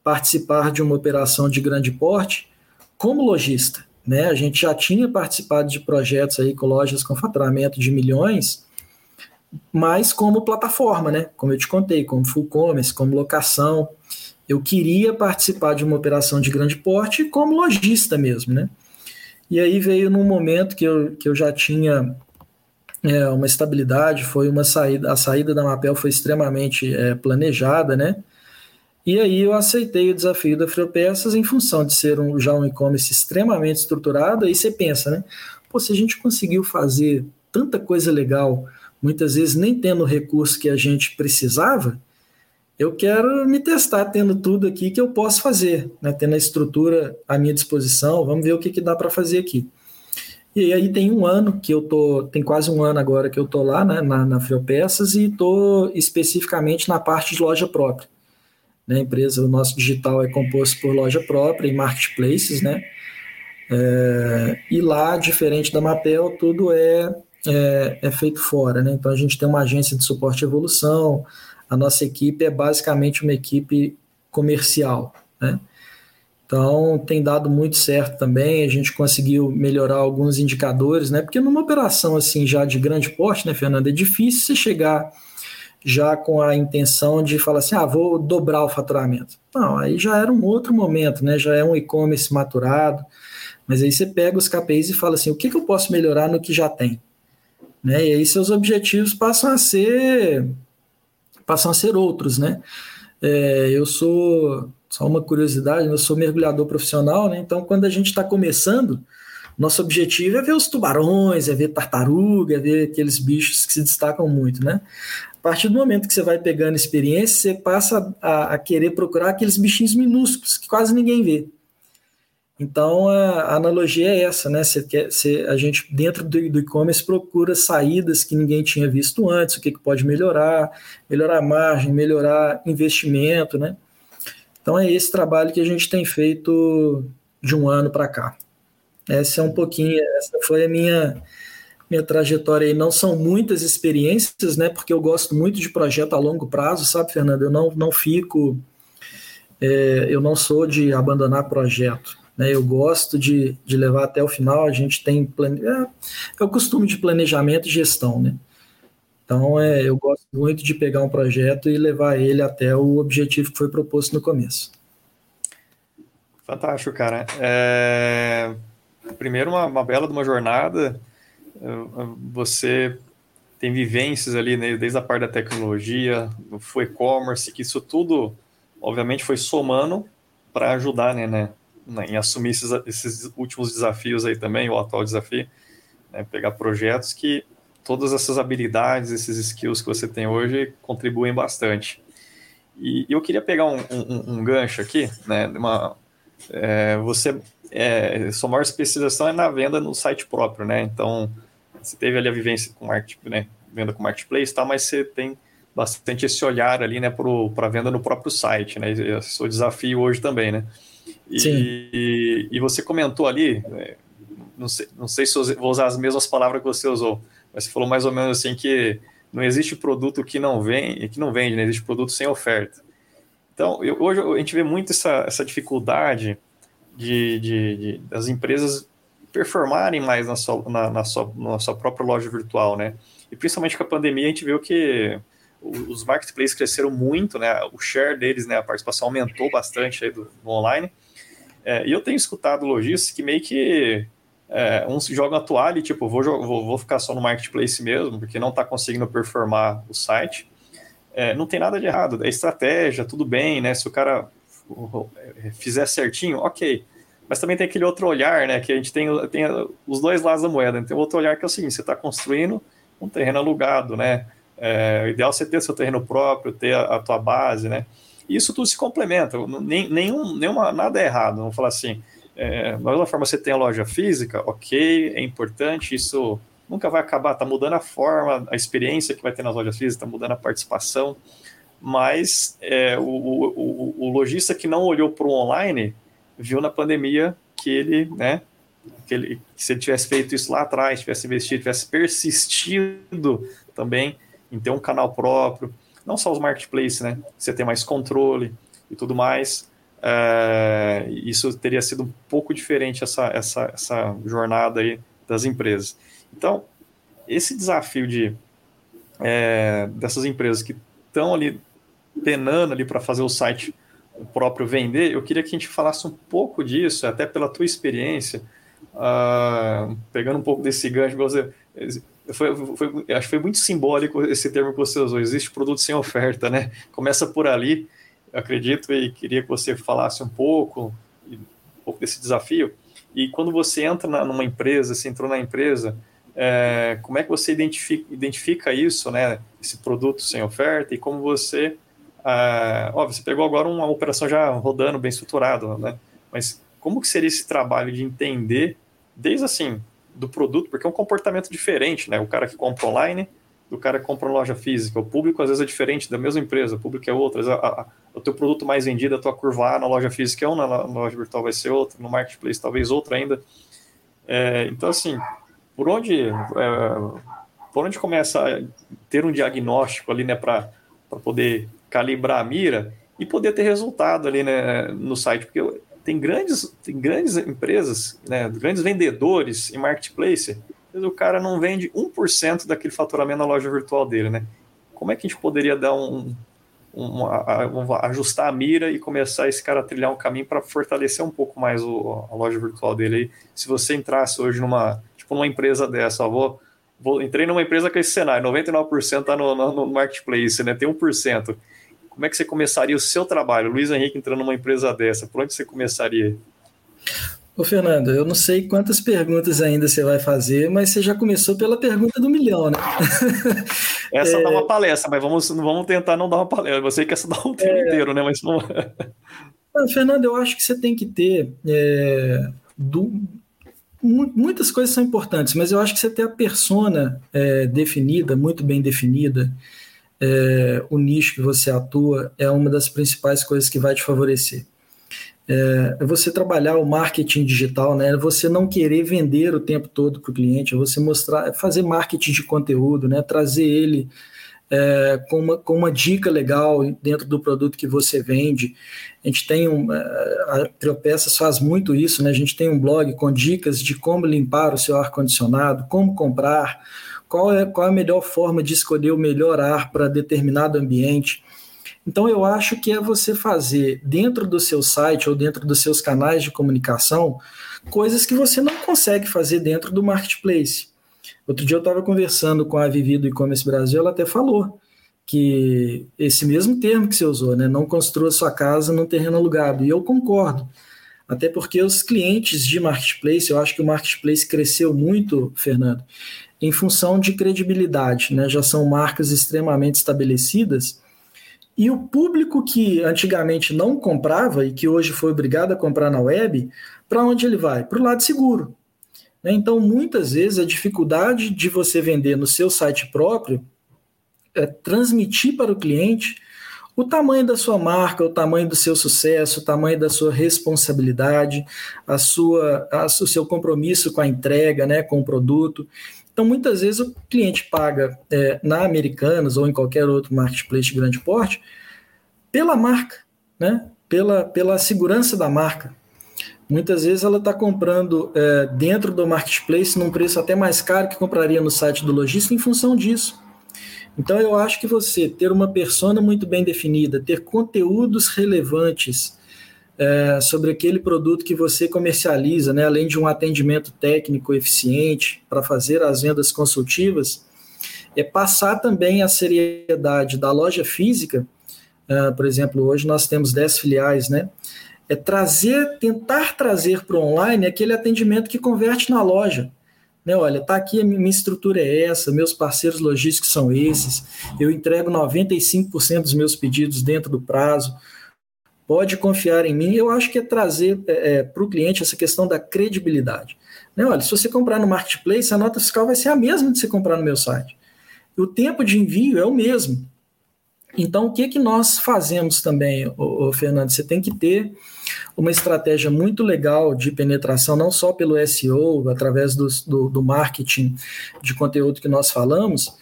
participar de uma operação de grande porte como lojista. Né? A gente já tinha participado de projetos aí com lojas com faturamento de milhões, mas como plataforma, né? Como eu te contei, como full commerce, como locação. Eu queria participar de uma operação de grande porte como lojista mesmo, né? E aí veio num momento que eu, que eu já tinha é, uma estabilidade, foi uma saída, a saída da Mapel foi extremamente é, planejada, né? E aí eu aceitei o desafio da Freopeças em função de ser um, já um e-commerce extremamente estruturado, aí você pensa, né? Pô, se a gente conseguiu fazer tanta coisa legal, muitas vezes nem tendo o recurso que a gente precisava, eu quero me testar tendo tudo aqui que eu posso fazer, né? tendo a estrutura à minha disposição, vamos ver o que, que dá para fazer aqui. E aí tem um ano que eu tô, tem quase um ano agora que eu tô lá, né, na, na Friopeças e tô especificamente na parte de loja própria. Né, empresa, o nosso digital é composto por loja própria e marketplaces, né? É, e lá, diferente da Mapel, tudo é, é, é, feito fora, né? Então a gente tem uma agência de suporte e evolução, a nossa equipe é basicamente uma equipe comercial, né? Então, tem dado muito certo também, a gente conseguiu melhorar alguns indicadores, né? Porque numa operação assim já de grande porte, né, Fernanda, é difícil você chegar já com a intenção de falar assim, ah, vou dobrar o faturamento. Não, aí já era um outro momento, né? Já é um e-commerce maturado, mas aí você pega os KPIs e fala assim, o que, que eu posso melhorar no que já tem? Né? E aí seus objetivos passam a ser passam a ser outros, né? É, eu sou só uma curiosidade, eu sou mergulhador profissional, né? Então, quando a gente está começando, nosso objetivo é ver os tubarões, é ver tartaruga, é ver aqueles bichos que se destacam muito, né? A partir do momento que você vai pegando experiência, você passa a, a querer procurar aqueles bichinhos minúsculos que quase ninguém vê. Então a, analogia é essa, né? Você quer, você, a gente dentro do, do e-commerce procura saídas que ninguém tinha visto antes, o que, que pode melhorar, melhorar a margem, melhorar investimento, né? Então é esse trabalho que a gente tem feito de um ano para cá. Essa é um pouquinho, essa foi a minha minha trajetória aí. Não são muitas experiências, né? Porque eu gosto muito de projeto a longo prazo, sabe, Fernando? Eu não, não fico, é, eu não sou de abandonar projeto. Né, eu gosto de, de levar até o final. A gente tem plane... é, é o costume de planejamento e gestão, né? Então, é, eu gosto muito de pegar um projeto e levar ele até o objetivo que foi proposto no começo. Fantástico, cara. É... Primeiro, uma, uma bela de uma jornada. Você tem vivências ali, né, desde a parte da tecnologia, foi e-commerce, que isso tudo, obviamente, foi somando para ajudar, né, né, em assumir esses, esses últimos desafios aí também, o atual desafio, né, pegar projetos que todas essas habilidades, esses skills que você tem hoje contribuem bastante. E eu queria pegar um, um, um gancho aqui, né? Uma, é, você, é, sua maior especialização é na venda no site próprio, né? Então, você teve ali a vivência com market, né? venda com marketplace, tá? Mas você tem bastante esse olhar ali, né, para venda no próprio site, né? Esse é o seu desafio hoje também, né? E, Sim. E, e você comentou ali, é, não sei, não sei se eu vou usar as mesmas palavras que você usou, mas você falou mais ou menos assim que não existe produto que não vem, que não vende, né? existe produto sem oferta. Então, eu, hoje a gente vê muito essa, essa dificuldade de, de, de, das empresas performarem mais na sua, na, na, sua, na sua própria loja virtual, né? E principalmente com a pandemia, a gente viu que os marketplaces cresceram muito, né? O share deles, né? A participação aumentou bastante aí do, do online. É, e eu tenho escutado lojistas que meio que é, uns jogam a toalha e tipo, vou, vou, vou ficar só no marketplace mesmo, porque não está conseguindo performar o site. É, não tem nada de errado, é estratégia, tudo bem, né? Se o cara fizer certinho, ok. Mas também tem aquele outro olhar, né? Que a gente tem, tem os dois lados da moeda. Tem outro olhar que é o seguinte: você está construindo um terreno alugado, né? É, o ideal é você ter seu terreno próprio, ter a, a tua base, né? Isso tudo se complementa, nem, nenhum, nenhuma, nada é errado. Vamos falar assim, é, da mesma forma você tem a loja física, ok, é importante, isso nunca vai acabar, está mudando a forma, a experiência que vai ter nas lojas físicas, está mudando a participação, mas é, o, o, o, lojista que não olhou para o online viu na pandemia que ele, né, que ele, se ele tivesse feito isso lá atrás, tivesse investido, tivesse persistido também em ter um canal próprio, não só os marketplaces, né, você ter mais controle e tudo mais, é, isso teria sido um pouco diferente essa, essa, essa jornada aí das empresas. Então, esse desafio de é, dessas empresas que estão ali penando ali para fazer o site o próprio vender, eu queria que a gente falasse um pouco disso, até pela tua experiência, uh, pegando um pouco desse gancho, você, foi, foi, acho que foi muito simbólico esse termo que você usou, existe produto sem oferta, né? Começa por ali, acredito, e queria que você falasse um pouco, um pouco desse desafio. E quando você entra na, numa empresa, você entrou na empresa, é, como é que você identifica, identifica isso, né? Esse produto sem oferta e como você ah, ó, você pegou agora uma operação já rodando, bem estruturada, né? Mas como que seria esse trabalho de entender, desde assim, do produto, porque é um comportamento diferente, né? O cara que compra online, do cara que compra em loja física. O público às vezes é diferente da mesma empresa, o público é outro. A, a, o teu produto mais vendido, a tua curva A na loja física é um, na loja virtual vai ser outro, no marketplace talvez outro ainda. É, então, assim, por onde, é, por onde começa a ter um diagnóstico ali, né, para poder calibrar a mira e poder ter resultado ali né, no site, porque tem grandes, tem grandes empresas, né, grandes vendedores em marketplace, mas o cara não vende 1% daquele faturamento na loja virtual dele, né? Como é que a gente poderia dar um, um ajustar a mira e começar esse cara a trilhar um caminho para fortalecer um pouco mais o, a loja virtual dele aí? Se você entrasse hoje numa, tipo, numa empresa dessa, ó, vou, vou, entrei numa empresa com esse cenário, 99% está no, no, no marketplace, né? Tem 1% como é que você começaria o seu trabalho? Luiz Henrique entrando numa empresa dessa, por onde você começaria? Ô Fernando, eu não sei quantas perguntas ainda você vai fazer, mas você já começou pela pergunta do milhão, né? Essa é... dá uma palestra, mas vamos, vamos tentar não dar uma palestra. Você que essa dá um tempo é... inteiro, né? Mas não... não... Fernando, eu acho que você tem que ter é, do... muitas coisas são importantes, mas eu acho que você ter a persona é, definida, muito bem definida, é, o nicho que você atua é uma das principais coisas que vai te favorecer. É, é você trabalhar o marketing digital, né? É você não querer vender o tempo todo para o cliente, é você mostrar, fazer marketing de conteúdo, né? Trazer ele é, com, uma, com uma dica legal dentro do produto que você vende. A gente tem um, a Triopeças faz muito isso, né? A gente tem um blog com dicas de como limpar o seu ar condicionado, como comprar qual é, qual é a melhor forma de escolher o melhor ar para determinado ambiente. Então, eu acho que é você fazer dentro do seu site ou dentro dos seus canais de comunicação coisas que você não consegue fazer dentro do marketplace. Outro dia eu estava conversando com a Vivi do E-Commerce Brasil, ela até falou que esse mesmo termo que você usou, né, não construa sua casa num terreno alugado. E eu concordo. Até porque os clientes de marketplace, eu acho que o marketplace cresceu muito, Fernando, em função de credibilidade, né? já são marcas extremamente estabelecidas. E o público que antigamente não comprava e que hoje foi obrigado a comprar na web, para onde ele vai? Para o lado seguro. Né? Então, muitas vezes, a dificuldade de você vender no seu site próprio é transmitir para o cliente o tamanho da sua marca, o tamanho do seu sucesso, o tamanho da sua responsabilidade, a sua, a, o seu compromisso com a entrega, né, com o produto. Então, muitas vezes o cliente paga é, na Americanas ou em qualquer outro marketplace de grande porte pela marca, né? pela, pela segurança da marca. Muitas vezes ela está comprando é, dentro do marketplace num preço até mais caro que compraria no site do lojista em função disso. Então eu acho que você ter uma persona muito bem definida, ter conteúdos relevantes é, sobre aquele produto que você comercializa, né, além de um atendimento técnico eficiente para fazer as vendas consultivas, é passar também a seriedade da loja física. É, por exemplo, hoje nós temos 10 filiais, né? É trazer, tentar trazer para o online aquele atendimento que converte na loja. Né, olha, tá aqui minha estrutura é essa, meus parceiros logísticos são esses, eu entrego 95% dos meus pedidos dentro do prazo, pode confiar em mim. Eu acho que é trazer é, é para o cliente essa questão da credibilidade. Né? Olha, se você comprar no marketplace, a nota fiscal vai ser a mesma de você comprar no meu site. O tempo de envio é o mesmo. Então, o que, que nós fazemos também, ô, ô, Fernando? Você tem que ter uma estratégia muito legal de penetração, não só pelo SEO, através do, do, do marketing de conteúdo que nós falamos,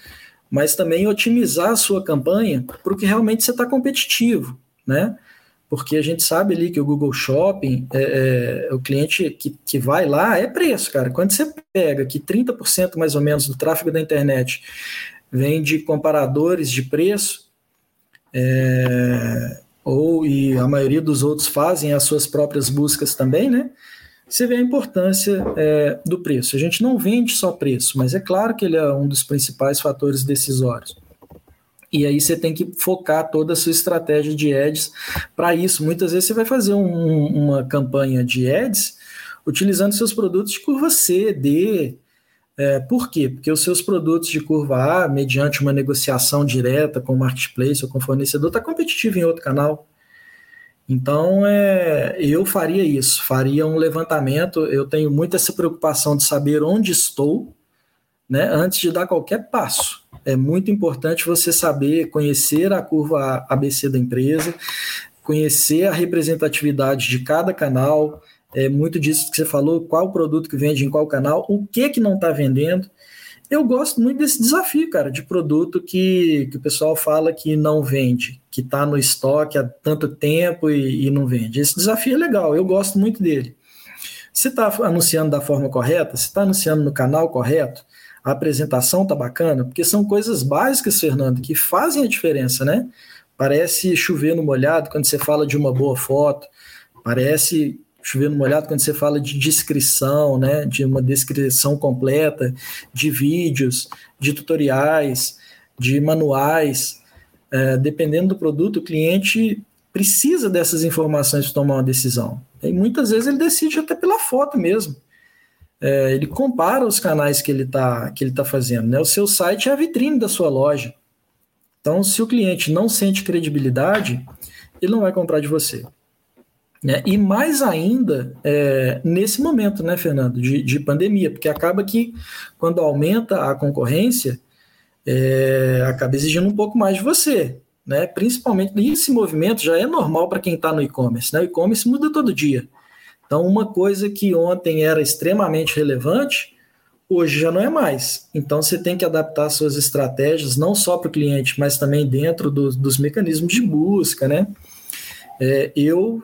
mas também otimizar a sua campanha para o que realmente você está competitivo, né? porque a gente sabe ali que o Google Shopping, é, é, o cliente que, que vai lá é preço, cara. Quando você pega que 30% mais ou menos do tráfego da internet vem de comparadores de preço, é, ou e a maioria dos outros fazem as suas próprias buscas também, né? Você vê a importância é, do preço. A gente não vende só preço, mas é claro que ele é um dos principais fatores decisórios. E aí você tem que focar toda a sua estratégia de ads para isso. Muitas vezes você vai fazer um, uma campanha de ads utilizando seus produtos de curva C, D. É, por quê? Porque os seus produtos de curva A, mediante uma negociação direta com o marketplace ou com o fornecedor, está competitivo em outro canal. Então, é, eu faria isso, faria um levantamento. Eu tenho muito essa preocupação de saber onde estou, né, antes de dar qualquer passo. É muito importante você saber conhecer a curva ABC da empresa, conhecer a representatividade de cada canal, é muito disso que você falou, qual produto que vende em qual canal, o que que não está vendendo. Eu gosto muito desse desafio, cara, de produto que, que o pessoal fala que não vende, que está no estoque há tanto tempo e, e, não vende. Esse desafio é legal, eu gosto muito dele. Se está anunciando da forma correta, se está anunciando no canal correto, a apresentação tá bacana, porque são coisas básicas, Fernando, que fazem a diferença, né? Parece chover no molhado quando você fala de uma boa foto, parece chover no molhado quando você fala de descrição, né? De uma descrição completa, de vídeos, de tutoriais, de manuais. É, dependendo do produto, o cliente precisa dessas informações para tomar uma decisão. E muitas vezes ele decide até pela foto mesmo é, ele compara os canais que ele está que ele tá fazendo. Né? O seu site é a vitrine da sua loja. Então, se o cliente não sente credibilidade, ele não vai comprar de você. Né? E mais ainda é, nesse momento, né, Fernando, de, de, pandemia, porque acaba que quando aumenta a concorrência, é, acaba exigindo um pouco mais de você. Né? Principalmente, esse movimento já é normal para quem está no e-commerce. Né? O e-commerce muda todo dia. Então, uma coisa que ontem era extremamente relevante, hoje já não é mais. Então, você tem que adaptar suas estratégias, não só para o cliente, mas também dentro do, dos mecanismos de busca, né? É, eu,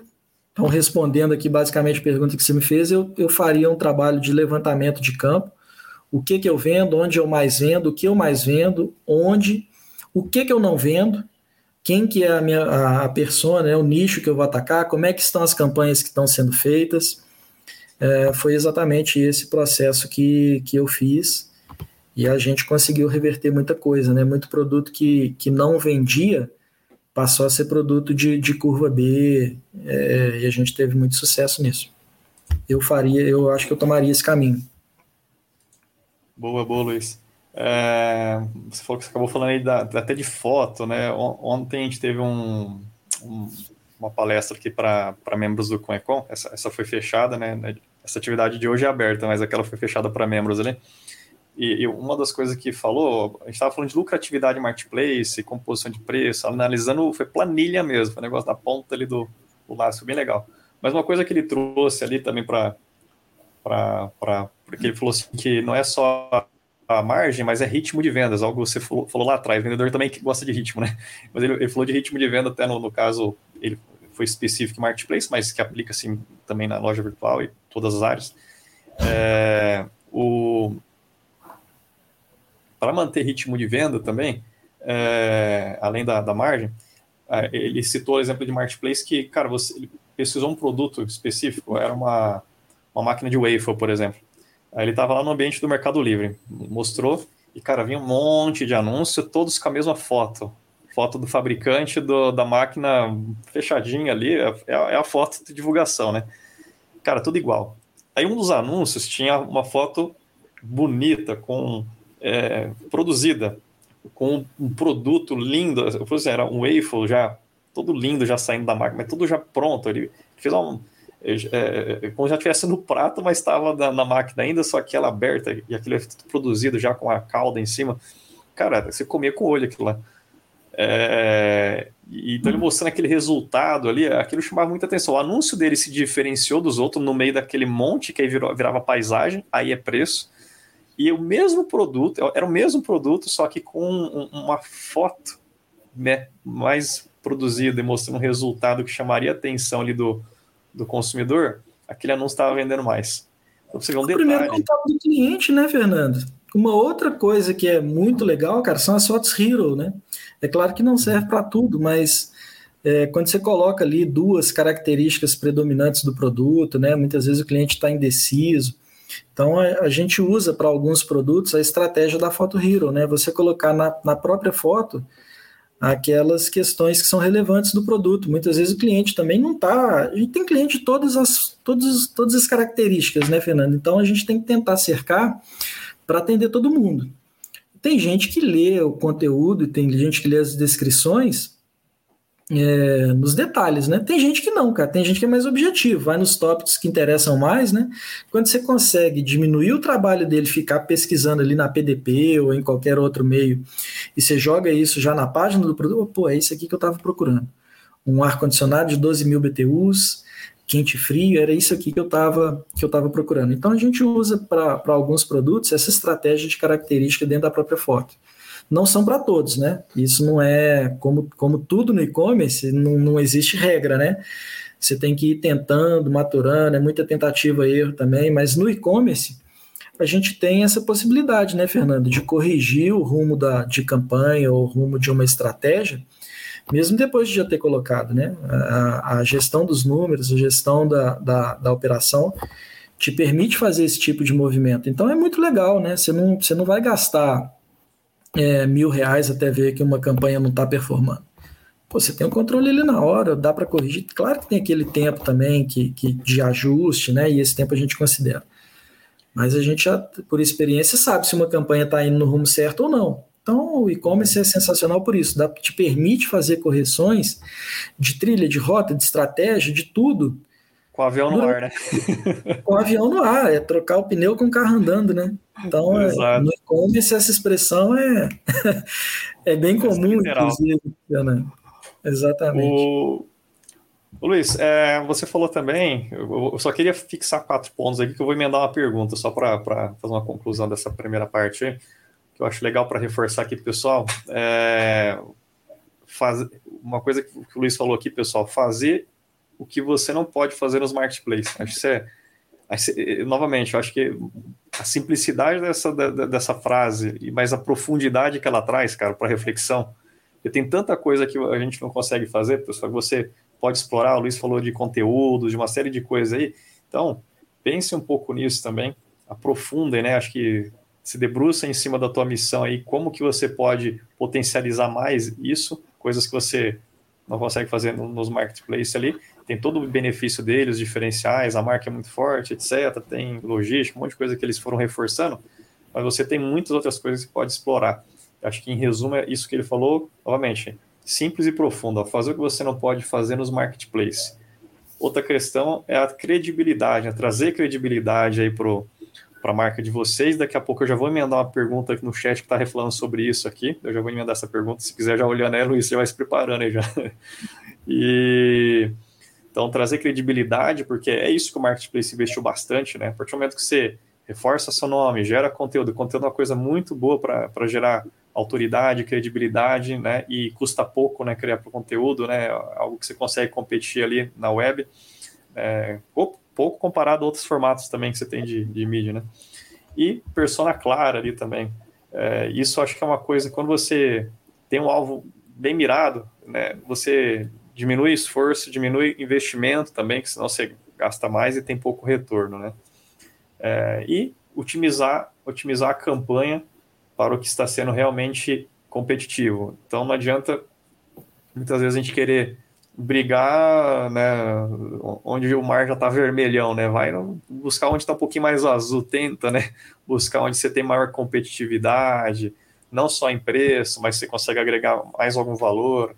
então, respondendo aqui basicamente a pergunta que você me fez, eu, eu faria um trabalho de levantamento de campo. O que, que eu vendo, onde eu mais vendo, o que eu mais vendo, onde, o que, que eu não vendo, quem que é a minha a, a persona, né, o nicho que eu vou atacar, como é que estão as campanhas que estão sendo feitas. É, foi exatamente esse processo que, que eu fiz e a gente conseguiu reverter muita coisa, né? Muito produto que, que não vendia passou a ser produto de, de curva B é, e a gente teve muito sucesso nisso. Eu faria, eu acho que eu tomaria esse caminho. Boa, boa, Luiz. É, você falou você acabou falando aí da, até de foto, né? Ontem a gente teve um, um, uma palestra aqui para membros do Conecon, essa, essa foi fechada, né? Essa atividade de hoje é aberta, mas aquela foi fechada para membros ali. E, e, uma das coisas que falou, a gente estava falando de lucratividade marketplace, composição de preço, analisando, foi planilha mesmo, foi um negócio da ponta ali do, do laço, bem legal. Mas uma coisa que ele trouxe ali também para. Porque ele falou assim que não é só a margem, mas é ritmo de vendas, algo que você falou, falou lá atrás. O vendedor também gosta de ritmo, né? Mas ele, ele falou de ritmo de venda, até no, no, caso, ele foi específico em marketplace, mas que aplica assim também na loja virtual e todas as áreas. É, o para manter ritmo de venda também, é, além da, da margem, é, ele citou o exemplo de marketplace que, cara, você ele pesquisou um produto específico, era uma, uma máquina de wafer, por exemplo. Aí ele estava lá no ambiente do Mercado Livre, mostrou, e cara, vinha um monte de anúncio, todos com a mesma foto. Foto do fabricante do, da máquina fechadinha ali, é, é a foto de divulgação, né? Cara, tudo igual. Aí um dos anúncios tinha uma foto bonita, com é, produzida, com um produto lindo. Assim, era um waffle já, todo lindo já saindo da máquina, mas tudo já pronto. Ele fez um, é, é, como já tivesse no prato, mas estava na, na, máquina ainda, só que ela aberta e aquilo é produzido já com a calda em cima. Cara, você comia com o olho aquilo lá. É, então ele mostrando aquele resultado ali, aquilo chamava muita atenção. O anúncio dele se diferenciou dos outros no meio daquele monte que aí virou, virava paisagem, aí é preço. E o mesmo produto, era o mesmo produto, só que com uma foto né, mais produzido e mostrando um resultado que chamaria a atenção ali do, do consumidor, aquele anúncio estava vendendo mais. Então, você vê um o detalhe. primeiro contato do cliente, né, Fernando? Uma outra coisa que é muito legal, cara, são as fotos Hero, né? É claro que não serve para tudo, mas é, quando você coloca ali duas características predominantes do produto, né? Muitas vezes o cliente está indeciso. Então a, gente usa para alguns produtos a estratégia da foto Hero, né? Você colocar na, na própria foto aquelas questões que são relevantes do produto. Muitas vezes o cliente também não está. A gente tem cliente de todas as, todas, todas as características, né, Fernando? Então a gente tem que tentar cercar para atender todo mundo. Tem gente que lê o conteúdo tem gente que lê as descrições é, nos detalhes, né? Tem gente que não, cara. Tem gente que é mais objetivo, vai nos tópicos que interessam mais, né? Quando você consegue diminuir o trabalho dele, ficar pesquisando ali na PDP ou em qualquer outro meio, e você joga isso já na página do produto, pô, é isso aqui que eu estava procurando. Um ar-condicionado de 12 mil BTUs, quente e frio, era isso aqui que eu estava que eu tava procurando. Então a gente usa para alguns produtos essa estratégia de característica dentro da própria foto não são para todos, né? Isso não é como, como tudo no e-commerce, não, não existe regra, né? Você tem que ir tentando, maturando, é muita tentativa e erro também, mas no e-commerce a gente tem essa possibilidade, né, Fernando, de corrigir o rumo da, de campanha ou o rumo de uma estratégia, mesmo depois de já ter colocado, né? A, a gestão dos números, a gestão da, da, da operação te permite fazer esse tipo de movimento. Então é muito legal, né? Você não, você não vai gastar é, mil reais até ver que uma campanha não está performando. Pô, você tem o um controle ali na hora, dá para corrigir. Claro que tem aquele tempo também que, que de ajuste, né? E esse tempo a gente considera. Mas a gente já, por experiência, sabe se uma campanha está indo no rumo certo ou não. Então, o e-commerce é sensacional por isso. Dá, te permite fazer correções de trilha, de rota, de estratégia, de tudo. Com o avião no, ar, né? com o avião no ar, é trocar o pneu com o carro andando, né? Então, é, no e-commerce, essa expressão é, é bem comum, inclusive. Né? Exatamente. O... o Luiz, é, você falou também, eu, só queria fixar quatro pontos aqui, que eu vou emendar uma pergunta, só para fazer uma conclusão dessa primeira parte aí, que eu acho legal para reforçar aqui, pessoal. É, faz, uma coisa que o Luiz falou aqui, pessoal, fazer o que você não pode fazer nos marketplaces. Acho que isso é novamente, eu acho que a simplicidade dessa, dessa frase e mais a profundidade que ela traz, cara, para reflexão, porque tem tanta coisa que a gente não consegue fazer, pessoal, que você pode explorar. O Luiz falou de conteúdo, de uma série de coisas aí. Então, pense um pouco nisso também, aprofundem, né? Acho que se debruça em cima da tua missão aí, como que você pode potencializar mais isso, coisas que você não consegue fazer nos marketplaces ali, tem todo o benefício deles, os diferenciais, a marca é muito forte, etc. Tem logística, um monte de coisa que eles foram reforçando, mas você tem muitas outras coisas que pode explorar. Acho que em resumo é isso que ele falou, novamente, simples e profundo, fazer o que você não pode fazer nos marketplaces. Outra questão é a credibilidade, é trazer credibilidade aí para a marca de vocês. Daqui a pouco eu já vou emendar uma pergunta aqui no chat que está reflando sobre isso aqui. Eu já vou emendar essa pergunta. Se quiser já olhando aí, Luiz, você vai se preparando aí já. E então, trazer credibilidade, porque é isso que o Marketplace investiu bastante, né? A partir do momento que você reforça seu nome, gera conteúdo, conteúdo é uma coisa muito boa para gerar autoridade, credibilidade, né? E custa pouco, né? Criar para o conteúdo, né? Algo que você consegue competir ali na web. É, pouco, comparado a outros formatos também que você tem de, de mídia, né? E persona clara ali também. É, isso acho que é uma coisa, quando você tem um alvo bem mirado, né? Você diminui esforço, diminui investimento também, que senão você gasta mais e tem pouco retorno, né? É, e otimizar, otimizar a campanha para o que está sendo realmente competitivo. Então não adianta muitas vezes a gente querer brigar, né, onde o mar já está vermelhão, né? Vai buscar onde está um pouquinho mais azul, tenta, né? Buscar onde você tem maior competitividade, não só em preço, mas você consegue agregar mais algum valor.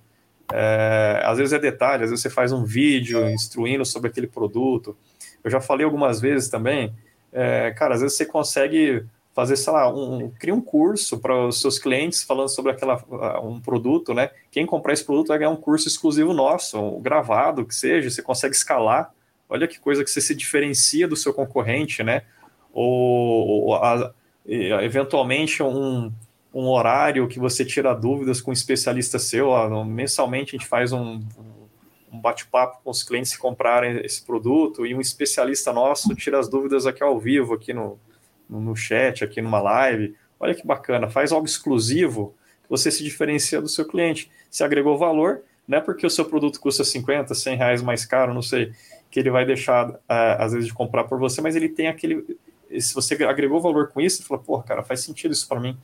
É, às vezes é detalhe, às vezes você faz um vídeo instruindo sobre aquele produto. Eu já falei algumas vezes também, é, cara, às vezes você consegue fazer, sei lá, um, cria um curso para os seus clientes falando sobre aquela, um produto, né? Quem comprar esse produto vai ganhar um curso exclusivo nosso, um gravado, que seja, você consegue escalar. Olha que coisa que você se diferencia do seu concorrente, né? Ou, ou a, eventualmente um, um horário que você tira dúvidas com um especialista seu. Ó, mensalmente a gente faz um, um bate-papo com os clientes que comprarem esse produto e um especialista nosso tira as dúvidas aqui ao vivo, aqui no, no chat, aqui numa live. Olha que bacana, faz algo exclusivo que você se diferencia do seu cliente. Se agregou valor, não é porque o seu produto custa 50, 100 reais mais caro, não sei, que ele vai deixar, uh, às vezes, de comprar por você, mas ele tem aquele. Se você agregou valor com isso, você fala, pô, cara, faz sentido isso para mim.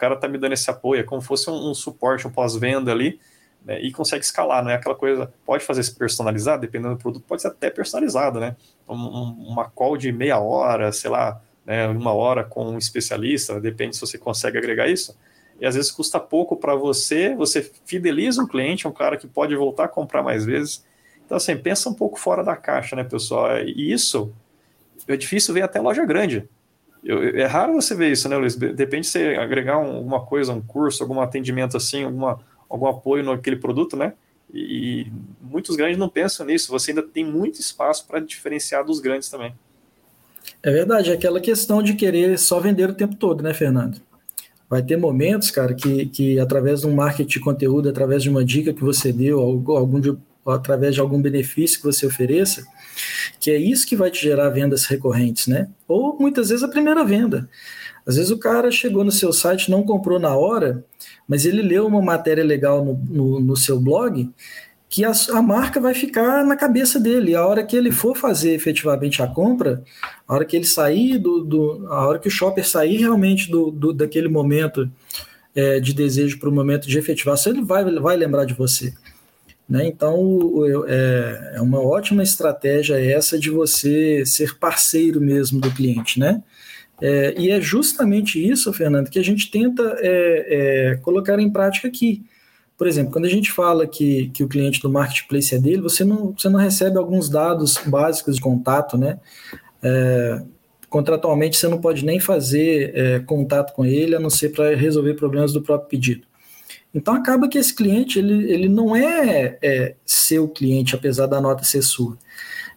Cara tá me dando esse apoio, é como se fosse um, um suporte, um pós-venda ali, né, e consegue escalar, não é aquela coisa, pode fazer se personalizado, dependendo do produto, pode ser até personalizado, né? Um, uma call de meia hora, sei lá, né, uma hora com um especialista, depende se você consegue agregar isso. E às vezes custa pouco para você, você fideliza um cliente, é um cara que pode voltar a comprar mais vezes. Então, assim, pensa um pouco fora da caixa, né, pessoal? E isso é difícil ver até loja grande. Eu, é raro você ver isso, né, Luiz? Depende de você agregar um, alguma coisa, um curso, algum atendimento assim, alguma, algum apoio naquele produto, né? E, e muitos grandes não pensam nisso. Você ainda tem muito espaço para diferenciar dos grandes também. É verdade, é aquela questão de querer só vender o tempo todo, né, Fernando? Vai ter momentos, cara, que, que através de um marketing de conteúdo, através de uma dica que você deu, algum de, através de algum benefício que você ofereça, que é isso que vai te gerar vendas recorrentes, né? Ou muitas vezes a primeira venda. Às vezes o cara chegou no seu site, não comprou na hora, mas ele leu uma matéria legal no, no, no seu blog que a, a, marca vai ficar na cabeça dele. A hora que ele for fazer efetivamente a compra, a hora que ele sair do. do a hora que o shopper sair realmente do, do daquele momento é, de desejo para o momento de efetivação, ele vai, vai lembrar de você. Né? Então, é, é uma ótima estratégia essa de você ser parceiro mesmo do cliente, né? É, e é justamente isso, Fernando, que a gente tenta é, é, colocar em prática aqui. Por exemplo, quando a gente fala que, que o cliente do marketplace é dele, você não, você não recebe alguns dados básicos de contato, né? É, contratualmente, você não pode nem fazer é, contato com ele, a não ser para resolver problemas do próprio pedido. Então, acaba que esse cliente ele, ele não é, é seu cliente, apesar da nota ser sua.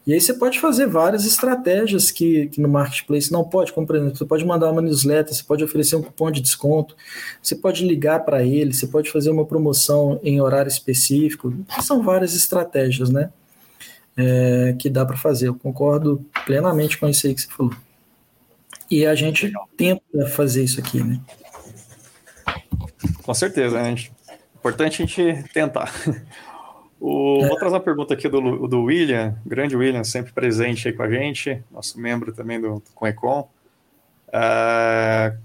E aí você pode fazer várias estratégias que, que no marketplace não pode, como por exemplo, você pode mandar uma newsletter, você pode oferecer um cupom de desconto, você pode ligar para ele, você pode fazer uma promoção em horário específico. São várias estratégias, né? É, que dá para fazer. Eu concordo plenamente com isso aí que você falou. E a gente tenta fazer isso aqui, né? Com certeza, né? Importante a gente tentar. O, é. Vou trazer uma pergunta aqui do, do William, grande William, sempre presente aí com a gente, nosso membro também do, do Conecon. Uh,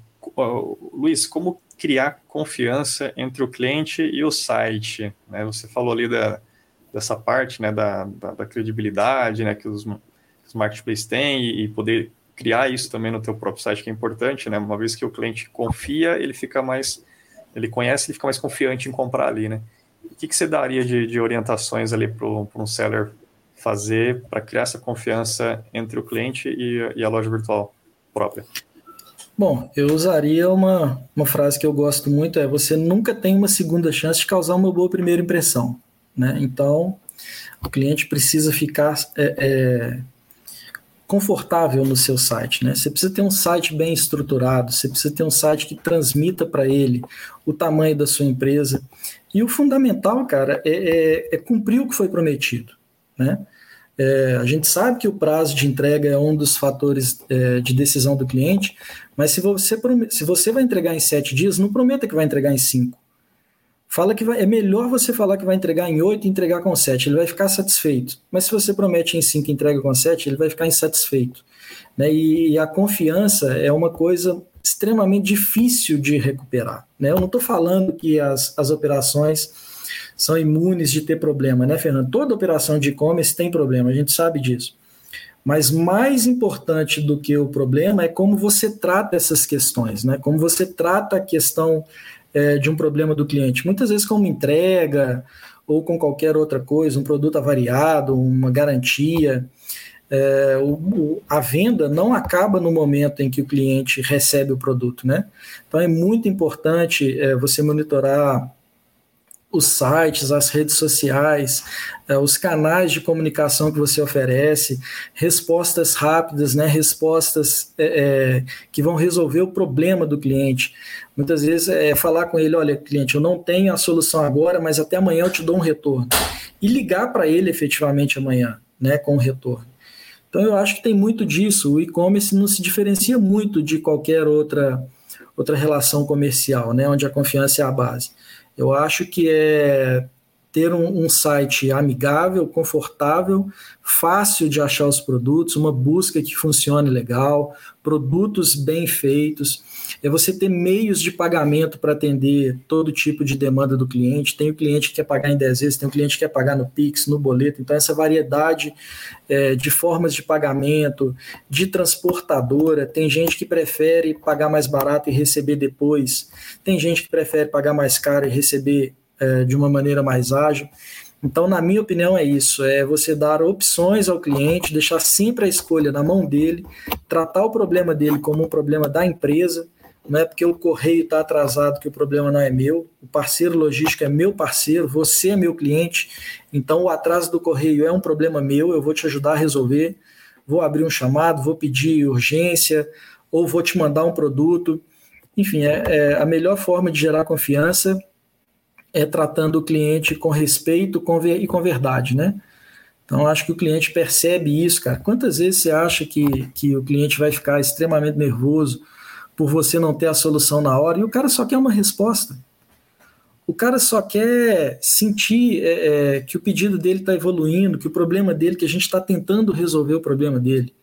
Luiz, como criar confiança entre o cliente e o site? Né? Você falou ali da, dessa parte né, da, da, da credibilidade né, que os, os marketplaces têm e, e poder criar isso também no teu próprio site, que é importante, né? Uma vez que o cliente confia, ele fica mais, ele conhece, ele fica mais confiante em comprar ali, né? O que, que você daria de, de orientações ali para um seller fazer para criar essa confiança entre o cliente e, e, a loja virtual própria? Bom, eu usaria uma, uma frase que eu gosto muito, é você nunca tem uma segunda chance de causar uma boa primeira impressão. Né? Então, o cliente precisa ficar é, é, confortável no seu site. Né? Você precisa ter um site bem estruturado, você precisa ter um site que transmita para ele o tamanho da sua empresa. E o fundamental, cara, é, é, é cumprir o que foi prometido. Né? É, a gente sabe que o prazo de entrega é um dos fatores é, de decisão do cliente, mas se você, se você vai entregar em sete dias, não prometa que vai entregar em cinco. Fala que vai, é melhor você falar que vai entregar em oito e entregar com sete, ele vai ficar satisfeito. Mas se você promete em cinco e entrega com sete, ele vai ficar insatisfeito. Né? E, e a confiança é uma coisa extremamente difícil de recuperar. Né? Eu não estou falando que as, as operações são imunes de ter problema, né, Fernando? Toda operação de e-commerce tem problema, a gente sabe disso. Mas mais importante do que o problema é como você trata essas questões, né? Como você trata a questão é, de um problema do cliente. Muitas vezes como entrega ou com qualquer outra coisa, um produto avariado, uma garantia é, o, a venda não acaba no momento em que o cliente recebe o produto, né? Então é muito importante é, você monitorar os sites, as redes sociais, é, os canais de comunicação que você oferece, respostas rápidas, né, respostas é, que vão resolver o problema do cliente. Muitas vezes é falar com ele, olha, cliente, eu não tenho a solução agora, mas até amanhã eu te dou um retorno. E ligar para ele efetivamente amanhã, né, com o retorno. Então eu acho que tem muito disso. O e-commerce não se diferencia muito de qualquer outra outra relação comercial, né, onde a confiança é a base. Eu acho que é ter um, um, site amigável, confortável, fácil de achar os produtos, uma busca que funcione legal, produtos bem feitos, é você ter meios de pagamento para atender todo tipo de demanda do cliente. Tem o cliente que quer pagar em 10 vezes, tem o cliente que quer pagar no Pix, no boleto. Então, essa variedade é, de formas de pagamento, de transportadora. Tem gente que prefere pagar mais barato e receber depois. Tem gente que prefere pagar mais caro e receber é, de uma maneira mais ágil. Então, na minha opinião, é isso: é você dar opções ao cliente, deixar sempre a escolha na mão dele, tratar o problema dele como um problema da empresa não é porque o correio está atrasado que o problema não é meu, o parceiro logístico é meu parceiro, você é meu cliente, então o atraso do correio é um problema meu, eu vou te ajudar a resolver, vou abrir um chamado, vou pedir urgência, ou vou te mandar um produto. Enfim, é, é a melhor forma de gerar confiança é tratando o cliente com respeito com, e com verdade, né? Então, acho que o cliente percebe isso, cara. Quantas vezes você acha que, que o cliente vai ficar extremamente nervoso, por você não ter a solução na hora, e o cara só quer uma resposta. O cara só quer sentir é, é, que o pedido dele está evoluindo, que o problema dele, que a gente está tentando resolver o problema dele.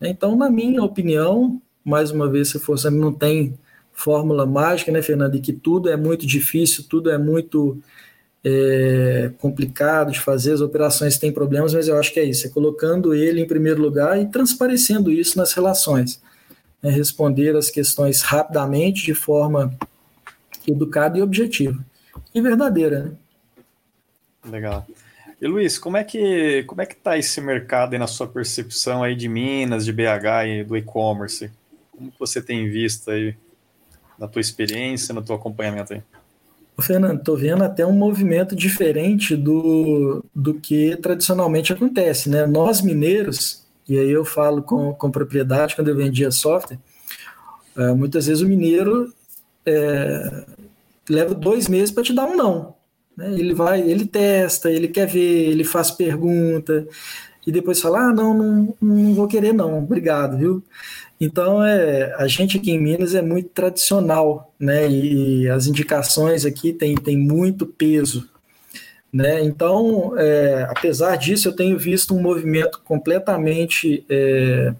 Então, na minha opinião, mais uma vez, se for, não tem fórmula mágica, né, Fernando? E que tudo é muito difícil, tudo é muito é, complicado de fazer, as operações têm problemas, mas eu acho que é isso, é colocando ele em primeiro lugar e transparecendo isso nas relações né, responder as questões rapidamente, de forma educada e objetiva. E verdadeira, né? Legal. E Luiz, como é que como é que está esse mercado aí na sua percepção aí de Minas, de BH e do e-commerce? Como que você tem visto aí na tua experiência, no teu acompanhamento aí? Fernando, estou vendo até um movimento diferente do, do que tradicionalmente acontece, né? Nós mineiros e aí eu falo com, com propriedade, quando eu vendia software, é, muitas vezes o mineiro é, leva dois meses para te dar um não. Né? Ele vai, ele testa, ele quer ver, ele faz pergunta, e depois fala, ah, não, não, não vou querer não, obrigado, viu? Então, é, a gente aqui em Minas é muito tradicional, né? E as indicações aqui têm tem muito peso. Né? Então, é, apesar disso, eu tenho visto um movimento completamente é,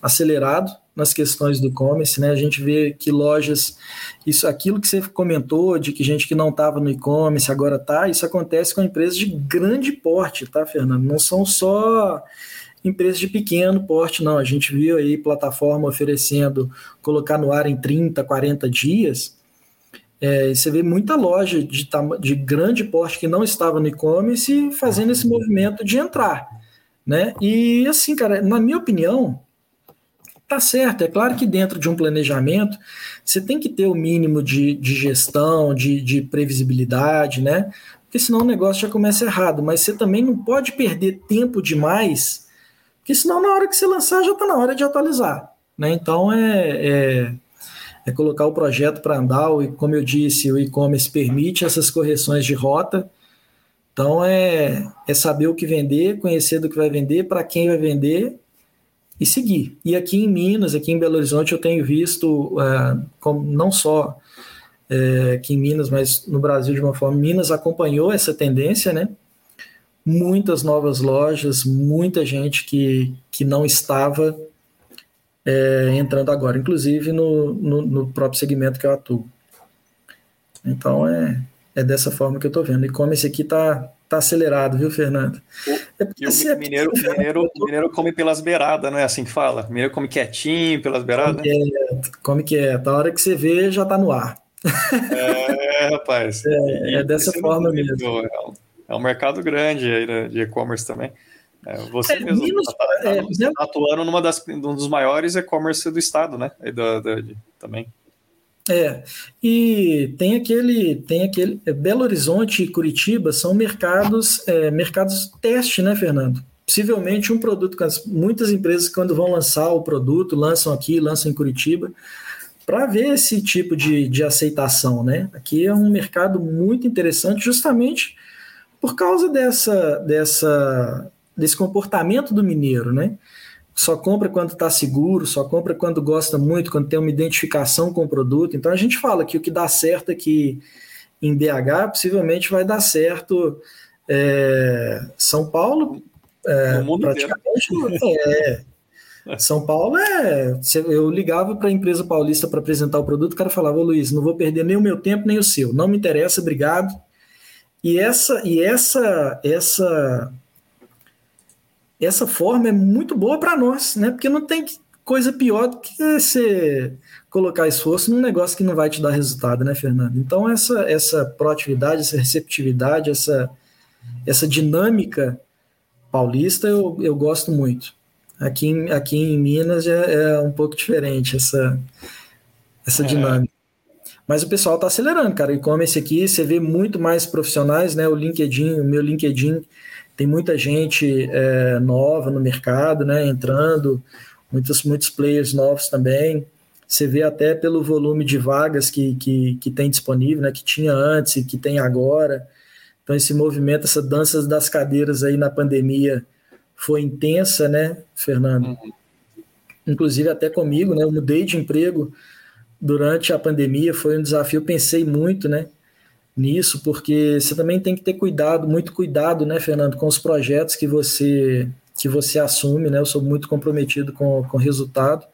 acelerado nas questões do e-commerce. Né? A gente vê que lojas, isso, aquilo que você comentou, de que gente que não estava no e-commerce agora está, isso acontece com empresas de grande porte, tá, Fernando? Não são só empresas de pequeno porte, não. A gente viu aí plataforma oferecendo colocar no ar em 30, 40 dias. É, você vê muita loja de, de grande porte que não estava no e-commerce fazendo esse movimento de entrar. Né? E assim, cara, na minha opinião, tá certo. É claro que dentro de um planejamento você tem que ter o mínimo de, de gestão, de, de previsibilidade, né? Porque senão o negócio já começa errado. Mas você também não pode perder tempo demais, porque senão na hora que você lançar já está na hora de atualizar. Né? Então é, é é colocar o projeto para andar, e como eu disse, o e-commerce permite essas correções de rota. Então é, é saber o que vender, conhecer do que vai vender, para quem vai vender e seguir. E aqui em Minas, aqui em Belo Horizonte, eu tenho visto, é, como, não só é, aqui em Minas, mas no Brasil de uma forma, Minas acompanhou essa tendência, né? Muitas novas lojas, muita gente que, que não estava é, entrando agora, inclusive no, no, no, próprio segmento que eu atuo. Então é, é dessa forma que eu estou vendo. E como esse aqui está tá acelerado, viu, Fernando? É o é mineiro, mineiro, mineiro come pelas beiradas, não é assim que fala? Mineiro come quietinho pelas beiradas? Come quieto, come quieto. A hora que você vê, já está no ar. É, rapaz. É, é dessa forma mesmo. É um mercado grande aí de e-commerce também. É, você é, mesmo está tá, tá, é, tá atuando numa das, um dos maiores e-commerce do estado, né? Do, do, de, também. É, e tem aquele, tem aquele, é, Belo Horizonte e Curitiba são mercados, é, mercados teste, né, Fernando? Possivelmente um produto, muitas empresas quando vão lançar o produto, lançam aqui, lançam em Curitiba, para ver esse tipo de, de aceitação, né? Aqui é um mercado muito interessante, justamente por causa dessa, dessa, desse comportamento do mineiro, né? só compra quando está seguro, só compra quando gosta muito, quando tem uma identificação com o produto. Então a gente fala que o que dá certo aqui em BH possivelmente vai dar certo é, São Paulo. É, praticamente é, São Paulo é. Eu ligava para a empresa paulista para apresentar o produto, o cara falava, Luiz, não vou perder nem o meu tempo nem o seu, não me interessa, obrigado. E essa, e essa, essa essa forma é muito boa para nós, né? Porque não tem coisa pior do que você colocar esforço num negócio que não vai te dar resultado, né, Fernando? Então essa essa proatividade, essa receptividade, essa essa dinâmica paulista eu, eu gosto muito. Aqui em, aqui em Minas é, é um pouco diferente essa essa é. dinâmica. Mas o pessoal está acelerando, cara. E-commerce aqui, você vê muito mais profissionais, né? O LinkedIn, o meu LinkedIn tem muita gente é, nova no mercado, né, entrando, muitos, muitos players novos também. Você vê até pelo volume de vagas que, que, que tem disponível, né, que tinha antes e que tem agora. Então, esse movimento, essa dança das cadeiras aí na pandemia foi intensa, né, Fernando? Uhum. Inclusive até comigo, né, eu mudei de emprego durante a pandemia, foi um desafio, pensei muito, né, nisso, porque você também tem que ter cuidado, muito cuidado, né, Fernando, com os projetos que você que você assume, né? Eu sou muito comprometido com o resultado.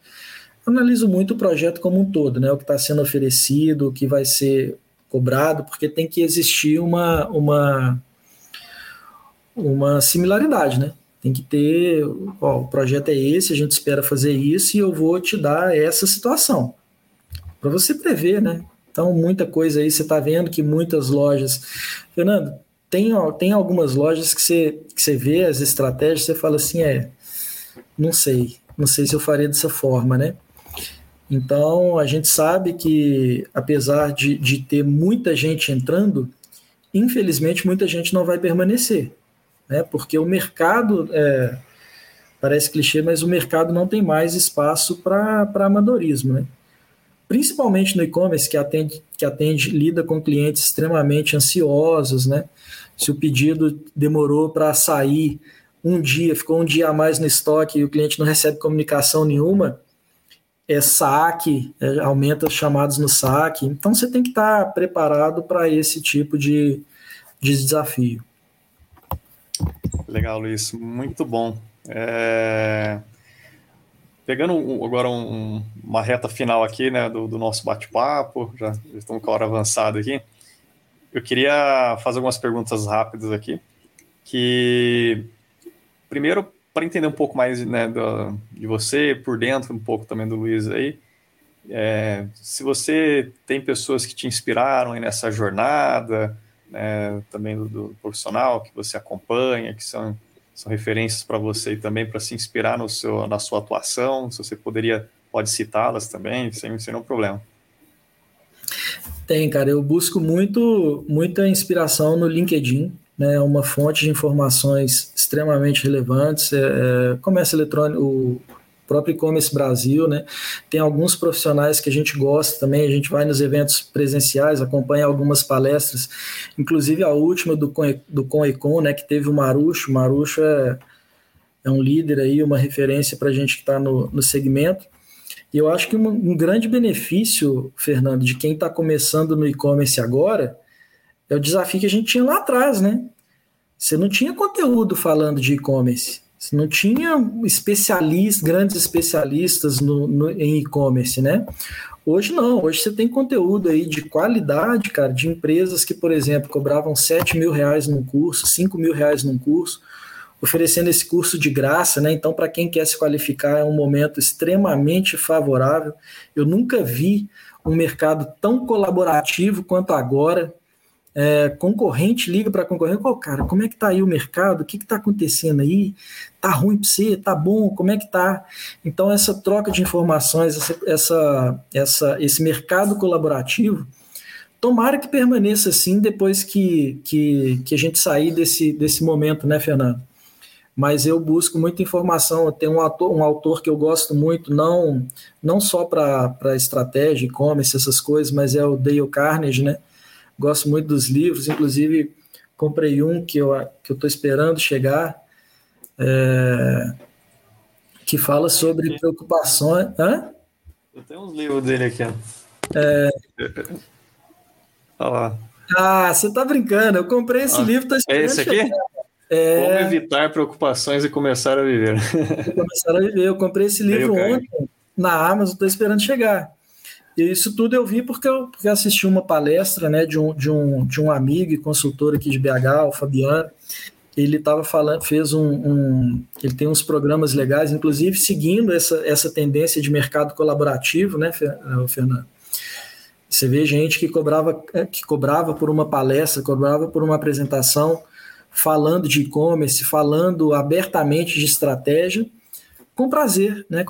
analiso muito o projeto como um todo, né? O que está sendo oferecido, o que vai ser cobrado, porque tem que existir uma, uma, uma similaridade, né? Tem que ter, ó, o projeto é esse, a gente espera fazer isso e eu vou te dar essa situação. Para você prever, né? Então, muita coisa aí, você está vendo que muitas lojas. Fernando, tem, tem algumas lojas que você, que você vê as estratégias, você fala assim: é, não sei, não sei se eu faria dessa forma, né? Então, a gente sabe que, apesar de, de ter muita gente entrando, infelizmente muita gente não vai permanecer, né? Porque o mercado, é, parece clichê, mas o mercado não tem mais espaço para amadorismo, né? Principalmente no e-commerce que atende, que atende, lida com clientes extremamente ansiosos, né? Se o pedido demorou para sair um dia, ficou um dia a mais no estoque e o cliente não recebe comunicação nenhuma, é saque, é, aumenta os chamados no saque. Então você tem que estar tá preparado para esse tipo de, de desafio. Legal, Luiz, muito bom. É... Pegando um, agora um, uma reta final aqui, né, do, do nosso bate-papo, já, já estamos com a hora avançada aqui, eu queria fazer algumas perguntas rápidas aqui, que, primeiro, para entender um pouco mais né, do, de você, por dentro, um pouco também do Luiz aí, é, se você tem pessoas que te inspiraram nessa jornada, né, também do, do profissional que você acompanha, que são são referências para você também para se inspirar no seu, na sua atuação. Se você poderia, pode citá-las também, sem, sem nenhum problema. Tem, cara. Eu busco muito, muita inspiração no LinkedIn, né? Uma fonte de informações extremamente relevantes. É, é, comércio eletrônico, próprio e-commerce Brasil, né? Tem alguns profissionais que a gente gosta também, a gente vai nos eventos presenciais, acompanha algumas palestras, inclusive a última do, do Conecon, né, que teve o Marucho, o Marucho é, é um líder aí, uma referência para a gente que está no, no segmento, e eu acho que um, um grande benefício, Fernando, de quem está começando no e-commerce agora, é o desafio que a gente tinha lá atrás, né? Você não tinha conteúdo falando de e-commerce. Você não tinha especialistas, grandes especialistas no, no em e-commerce, né? Hoje não, hoje você tem conteúdo aí de qualidade, cara, de empresas que, por exemplo, cobravam 7 mil reais num curso, 5 mil reais num curso, oferecendo esse curso de graça, né? Então, para quem quer se qualificar, é um momento extremamente favorável. Eu nunca vi um mercado tão colaborativo quanto agora, é, concorrente liga para concorrente, oh, cara, como é que tá aí o mercado? O que que tá acontecendo aí? Tá ruim para você? Tá bom? Como é que tá? Então essa troca de informações, essa, essa, essa esse mercado colaborativo, tomara que permaneça assim depois que, que, que a gente sair desse, desse momento, né, Fernando? Mas eu busco muita informação. Tem um, ator, um autor que eu gosto muito, não, não só para estratégia, e-commerce, essas coisas, mas é o Dale Carnegie, né? Gosto muito dos livros, inclusive comprei um que eu que eu estou esperando chegar, é, que fala sobre preocupações. Hã? Eu tenho uns livros dele aqui. É... Olha lá. Ah, você está brincando? Eu comprei esse ah, livro, tô esperando. É esse aqui? Chegar. É... Como evitar preocupações e começar a viver. começar a viver. Eu comprei esse livro ontem na Amazon, estou esperando chegar. E isso tudo eu vi porque eu porque assisti uma palestra né, de, um, de, um, de um amigo e consultor aqui de BH, o Fabiano. Ele estava falando, fez um, um, Ele tem uns programas legais, inclusive seguindo essa, essa tendência de mercado colaborativo, né, eh, Fernando? Você vê gente que cobrava, eh, que cobrava por uma palestra, cobrava por uma apresentação, falando de e-commerce, falando abertamente de estratégia, com prazer, né?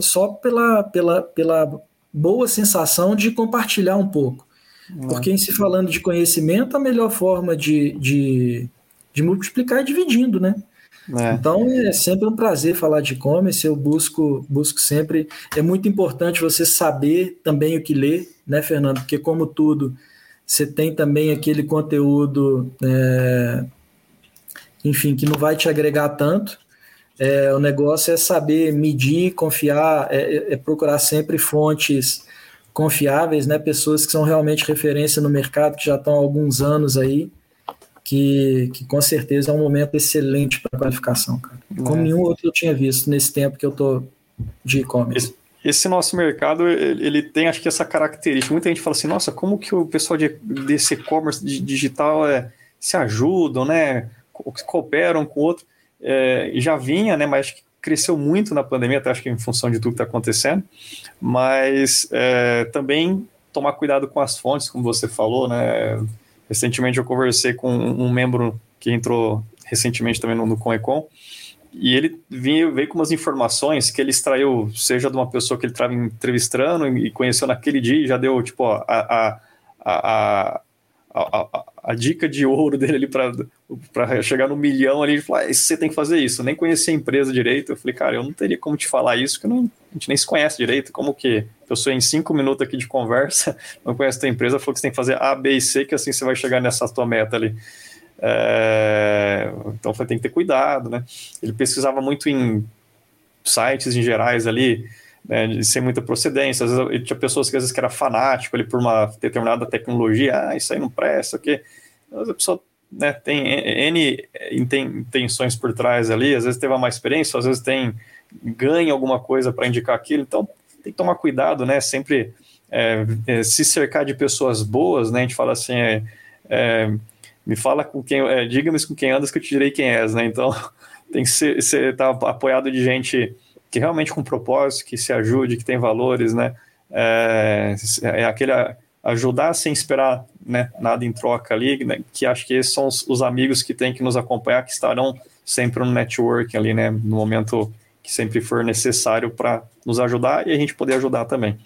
só pela, pela, pela boa sensação de compartilhar um pouco. Uhum. Porque em se falando de conhecimento, a melhor forma de, de, de multiplicar é dividindo, né? É. Então é sempre um prazer falar de e-commerce. Eu busco, busco sempre. É muito importante você saber também o que ler, né, Fernando? Porque, como tudo, você tem também aquele conteúdo, é, enfim, que não vai te agregar tanto. É, o negócio é saber medir, confiar, é, é, é, procurar sempre fontes confiáveis, né? Pessoas que são realmente referência no mercado, que já estão há alguns anos aí, que, que com certeza é um momento excelente para qualificação, cara. Como é. nenhum outro eu tinha visto nesse tempo que eu tô de e-commerce. Esse, nosso mercado, ele tem, acho que essa característica. Muita gente fala assim, nossa, como que o pessoal de, desse e-commerce digital é, se ajudam, né? Cooperam com o outro é, já vinha, né, mas cresceu muito na pandemia, até acho que em função de tudo que está acontecendo, mas é, também tomar cuidado com as fontes, como você falou, né, recentemente eu conversei com um membro que entrou recentemente também no, no Conecon, e ele veio, veio com umas informações que ele extraiu, seja de uma pessoa que ele estava entrevistando e conheceu naquele dia e já deu, tipo, a, a, a, a, a, dica de ouro dele ali para chegar no milhão ali, ele falou, ah, você tem que fazer isso. Eu nem conhecia a empresa direito. Eu falei, cara, eu não teria como te falar isso, porque não, a gente nem se conhece direito. Como que eu sou em cinco minutos aqui de conversa, não conheço a tua empresa, falou que você tem que fazer A, B e C, que assim você vai chegar nessa tua meta ali. É, então tem que ter cuidado, né? Ele pesquisava muito em sites em gerais ali, né, de sem muita procedência. Às vezes tinha pessoas que às vezes que era fanático ali por uma determinada tecnologia, ah, isso aí não presta, o quê? Mas a pessoa né, tem N intenções por trás ali, às vezes teve uma experiência, às vezes tem ganha alguma coisa para indicar aquilo, então tem que tomar cuidado, né? Sempre é, é, se cercar de pessoas boas, né? A gente fala assim, é, é me fala com quem, é, diga-me com quem andas que eu te direi quem és, né? Então tem que ser, ser tá apoiado de gente que realmente com propósito, que se ajude, que tem valores, né? É, é aquele ajudar sem esperar né, nada em troca ali, né, que acho que esses são os, os, amigos que têm que nos acompanhar, que estarão sempre no network ali, né, no momento que sempre for necessário para nos ajudar e a gente poder ajudar também.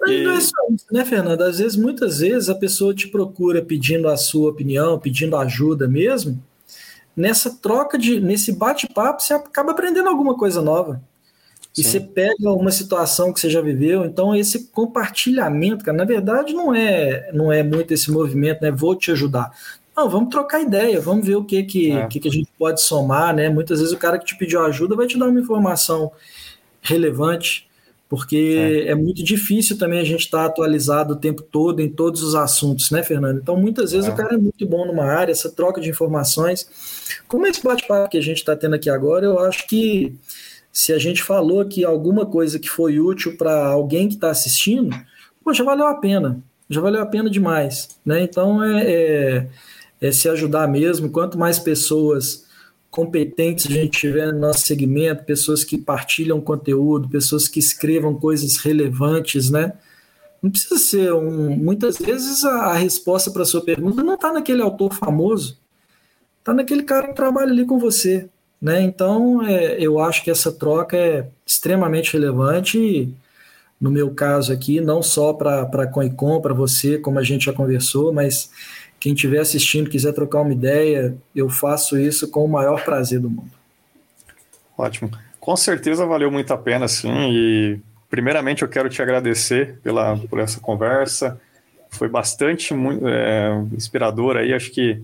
Mas e... não é só isso, né, Fernando? Às vezes, muitas vezes, a pessoa te procura pedindo a sua opinião, pedindo ajuda mesmo. Nessa troca de, nesse bate-papo, você acaba aprendendo alguma coisa nova e você pega uma situação que você já viveu, então esse compartilhamento, cara, na verdade não é não é muito esse movimento, né? Vou te ajudar. Não, vamos trocar ideia, vamos ver o que que, é. que, que a gente pode somar, né? Muitas vezes o cara que te pediu ajuda vai te dar uma informação relevante, porque é, é muito difícil também a gente estar tá atualizado o tempo todo em todos os assuntos, né, Fernando? Então, muitas vezes é. o cara é muito bom numa área, essa troca de informações. Como esse bate-papo que a gente está tendo aqui agora, eu acho que se a gente falou que alguma coisa que foi útil para alguém que está assistindo, já valeu a pena, já valeu a pena demais, né? Então é, é, é se ajudar mesmo. Quanto mais pessoas competentes a gente tiver no nosso segmento, pessoas que partilham conteúdo, pessoas que escrevam coisas relevantes, né? Não precisa ser um. Muitas vezes a, a resposta para a sua pergunta não está naquele autor famoso, está naquele cara que trabalha ali com você. Né? Então, é, eu acho que essa troca é extremamente relevante. E, no meu caso aqui, não só para a Coicom, para você, como a gente já conversou, mas quem estiver assistindo, quiser trocar uma ideia, eu faço isso com o maior prazer do mundo. Ótimo. Com certeza valeu muito a pena, sim. E primeiramente eu quero te agradecer pela, por essa conversa. Foi bastante muito, é, inspirador aí. Acho que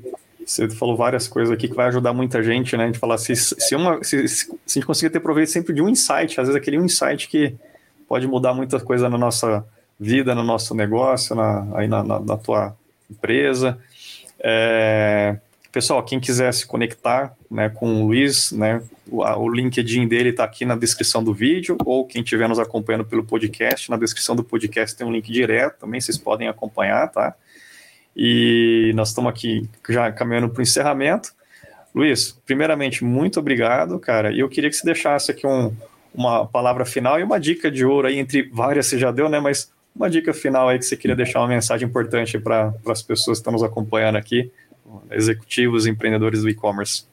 você falou várias coisas aqui que vai ajudar muita gente, né? A gente falar se, se, uma, se, se a gente conseguir ter proveito sempre de um insight, às vezes aquele um insight que pode mudar muita coisa na nossa vida, no nosso negócio, na, aí na, na, na tua empresa. É, pessoal, quem quiser se conectar né, com o Luiz, né, o, o LinkedIn dele está aqui na descrição do vídeo, ou quem estiver nos acompanhando pelo podcast, na descrição do podcast tem um link direto também, vocês podem acompanhar, tá? E nós estamos aqui já caminhando para o encerramento. Luiz, primeiramente, muito obrigado, cara. E eu queria que você deixasse aqui um, uma palavra final e uma dica de ouro aí, entre várias você já deu, né? Mas uma dica final aí que você queria deixar uma mensagem importante para as pessoas que estão nos acompanhando aqui, executivos, empreendedores do e-commerce.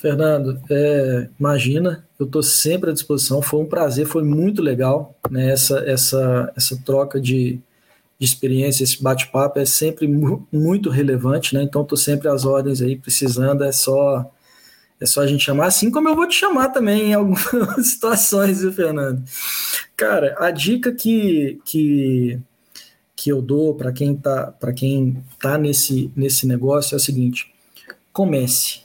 Fernando, é, imagina, eu estou sempre à disposição. Foi um prazer, foi muito legal né, essa, essa, essa troca de, de experiência, esse bate-papo é sempre mu muito relevante, né? Então estou sempre às ordens aí, precisando, é só é só a gente chamar, assim como eu vou te chamar também em algumas situações, viu, Fernando? Cara, a dica que, que, que eu dou para quem tá, para quem tá nesse, nesse negócio é o seguinte: comece.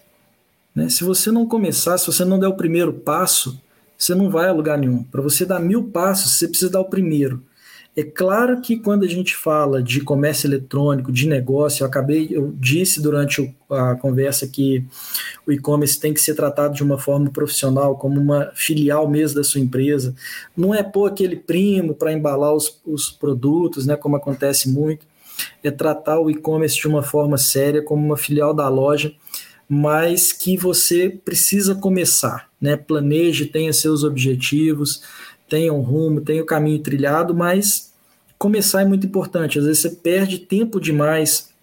Né? Se você não começar, se você não der o primeiro passo, você não vai a lugar nenhum. Para você dar mil passos, você precisa dar o primeiro. É claro que quando a gente fala de comércio eletrônico, de negócio, eu acabei, eu disse durante a conversa que o e-commerce tem que ser tratado de uma forma profissional, como uma filial mesmo da sua empresa. Não é pôr aquele primo para embalar os, os produtos, né, como acontece muito. É tratar o e-commerce de uma forma séria, como uma filial da loja, mas que você precisa começar, né? Planeje, tenha seus objetivos tenha um rumo, tenha o caminho trilhado, mas começar é muito importante. Às vezes você perde tempo demais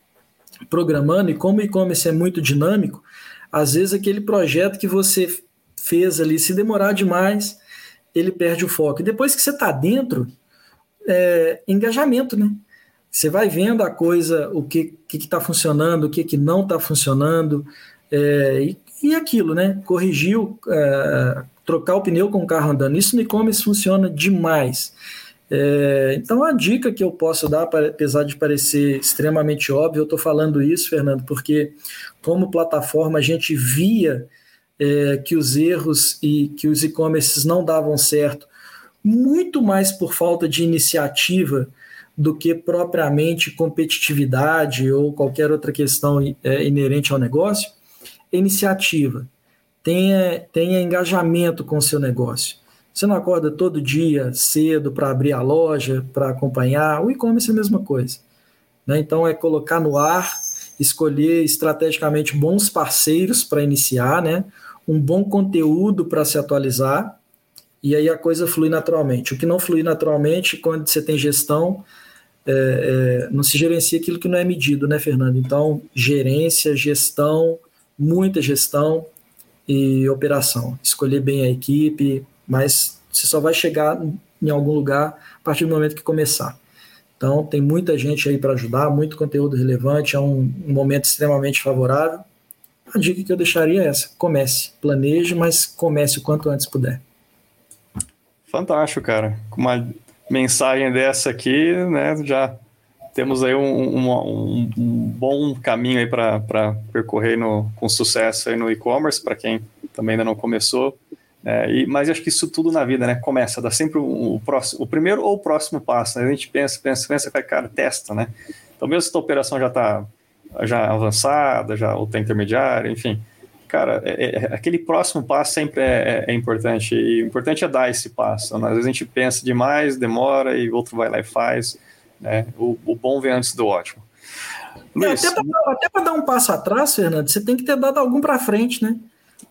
programando, e como o e-commerce é muito dinâmico, às vezes aquele projeto que você fez ali, se demorar demais, ele perde o foco. E depois que você está dentro, é engajamento, né? Você vai vendo a coisa, o que está funcionando, o que, que não está funcionando, é, e, e aquilo, né? Corrigiu, é, trocar o pneu com o carro andando. Isso no e-commerce funciona demais. É, então, a dica que eu posso dar, apesar de parecer extremamente óbvio, eu estou falando isso, Fernando, porque como plataforma a gente via é, que os erros e que os e-commerces não davam certo, muito mais por falta de iniciativa do que propriamente competitividade ou qualquer outra questão é, inerente ao negócio. Iniciativa tenha, tenha engajamento com o seu negócio. Você não acorda todo dia cedo para abrir a loja, para acompanhar. O e-commerce é a mesma coisa. Né? Então, é colocar no ar, escolher estrategicamente bons parceiros para iniciar, né? um bom conteúdo para se atualizar, e aí a coisa flui naturalmente. O que não flui naturalmente, quando você tem gestão, é, é, não se gerencia aquilo que não é medido, né, Fernando? Então, gerência, gestão, muita gestão, e operação. Escolher bem a equipe, mas você só vai chegar em algum lugar a partir do momento que começar. Então, tem muita gente aí para ajudar, muito conteúdo relevante, é um, um, momento extremamente favorável. A dica que eu deixaria é essa: comece, planeje, mas comece o quanto antes puder. Fantástico, cara. Com uma mensagem dessa aqui, né, já temos aí um, um, um bom caminho aí para percorrer no, com sucesso aí no e-commerce, para quem também ainda não começou. É, e, mas acho que isso tudo na vida, né? Começa, dá sempre o, o, próximo, o primeiro ou o próximo passo. Né? A gente pensa, pensa, pensa, vai, cara, testa, né? Então, mesmo se a operação já está já avançada, já ou está intermediária, enfim, cara, é, é, é, aquele próximo passo sempre é, é, é, importante. E o importante é dar esse passo. Né? Às vezes a gente pensa demais, demora e o outro vai lá e faz. Né? O, o bom vem antes do ótimo. É, até para dar um passo atrás, Fernando, você tem que ter dado algum para frente, né?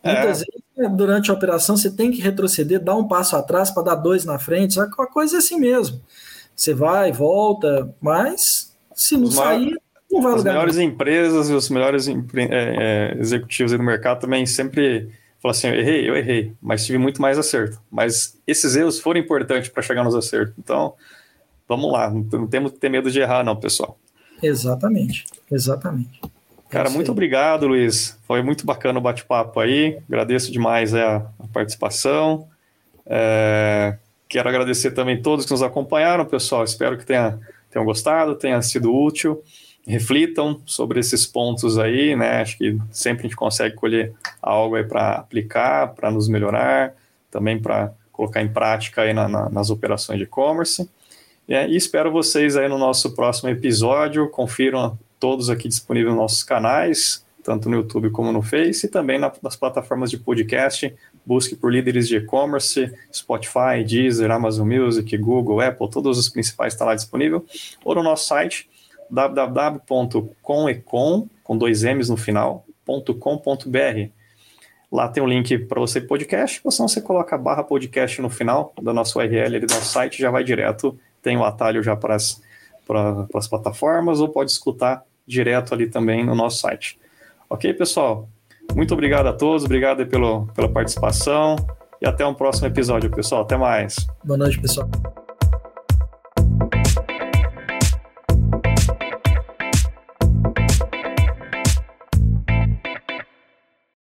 É. Muitas vezes, né, durante a operação, você tem que retroceder, dar um passo atrás para dar dois na frente. A coisa é assim mesmo. você vai, volta, mas se não sair, não vai As melhores empresas e os melhores é, é, executivos do mercado também sempre falam assim: eu errei, eu errei, mas tive muito mais acerto. Mas esses erros foram importantes para chegar nos acertos. Então, vamos lá, não temos que ter medo de errar, não, pessoal. Exatamente, exatamente. Cara, muito obrigado, Luiz. Foi muito bacana o bate-papo aí. Agradeço demais a, a participação. É, quero agradecer também todos que nos acompanharam, pessoal. Espero que tenha, tenham gostado, tenha sido útil. Reflitam sobre esses pontos aí, né? Acho que sempre a gente consegue colher algo aí para aplicar, para nos melhorar, também para colocar em prática aí na, na, nas operações de e-commerce. É, e espero vocês aí no nosso próximo episódio. Confiram todos aqui disponíveis nos nossos canais, tanto no YouTube como no Face, e também nas plataformas de podcast. Busque por líderes de e-commerce, Spotify, Deezer, Amazon Music, Google, Apple, todos os principais estão lá disponível. Ou no nosso site www.comecom, com dois M's no final, .com.br. Lá tem um link para você podcast, ou senão você coloca a barra podcast no final da nossa URL ali do nosso site, já vai direto tem o atalho já para as, para, para as plataformas, ou pode escutar direto ali também no nosso site. Ok, pessoal? Muito obrigado a todos, obrigado pelo, pela participação e até um próximo episódio, pessoal. Até mais. Boa noite, pessoal.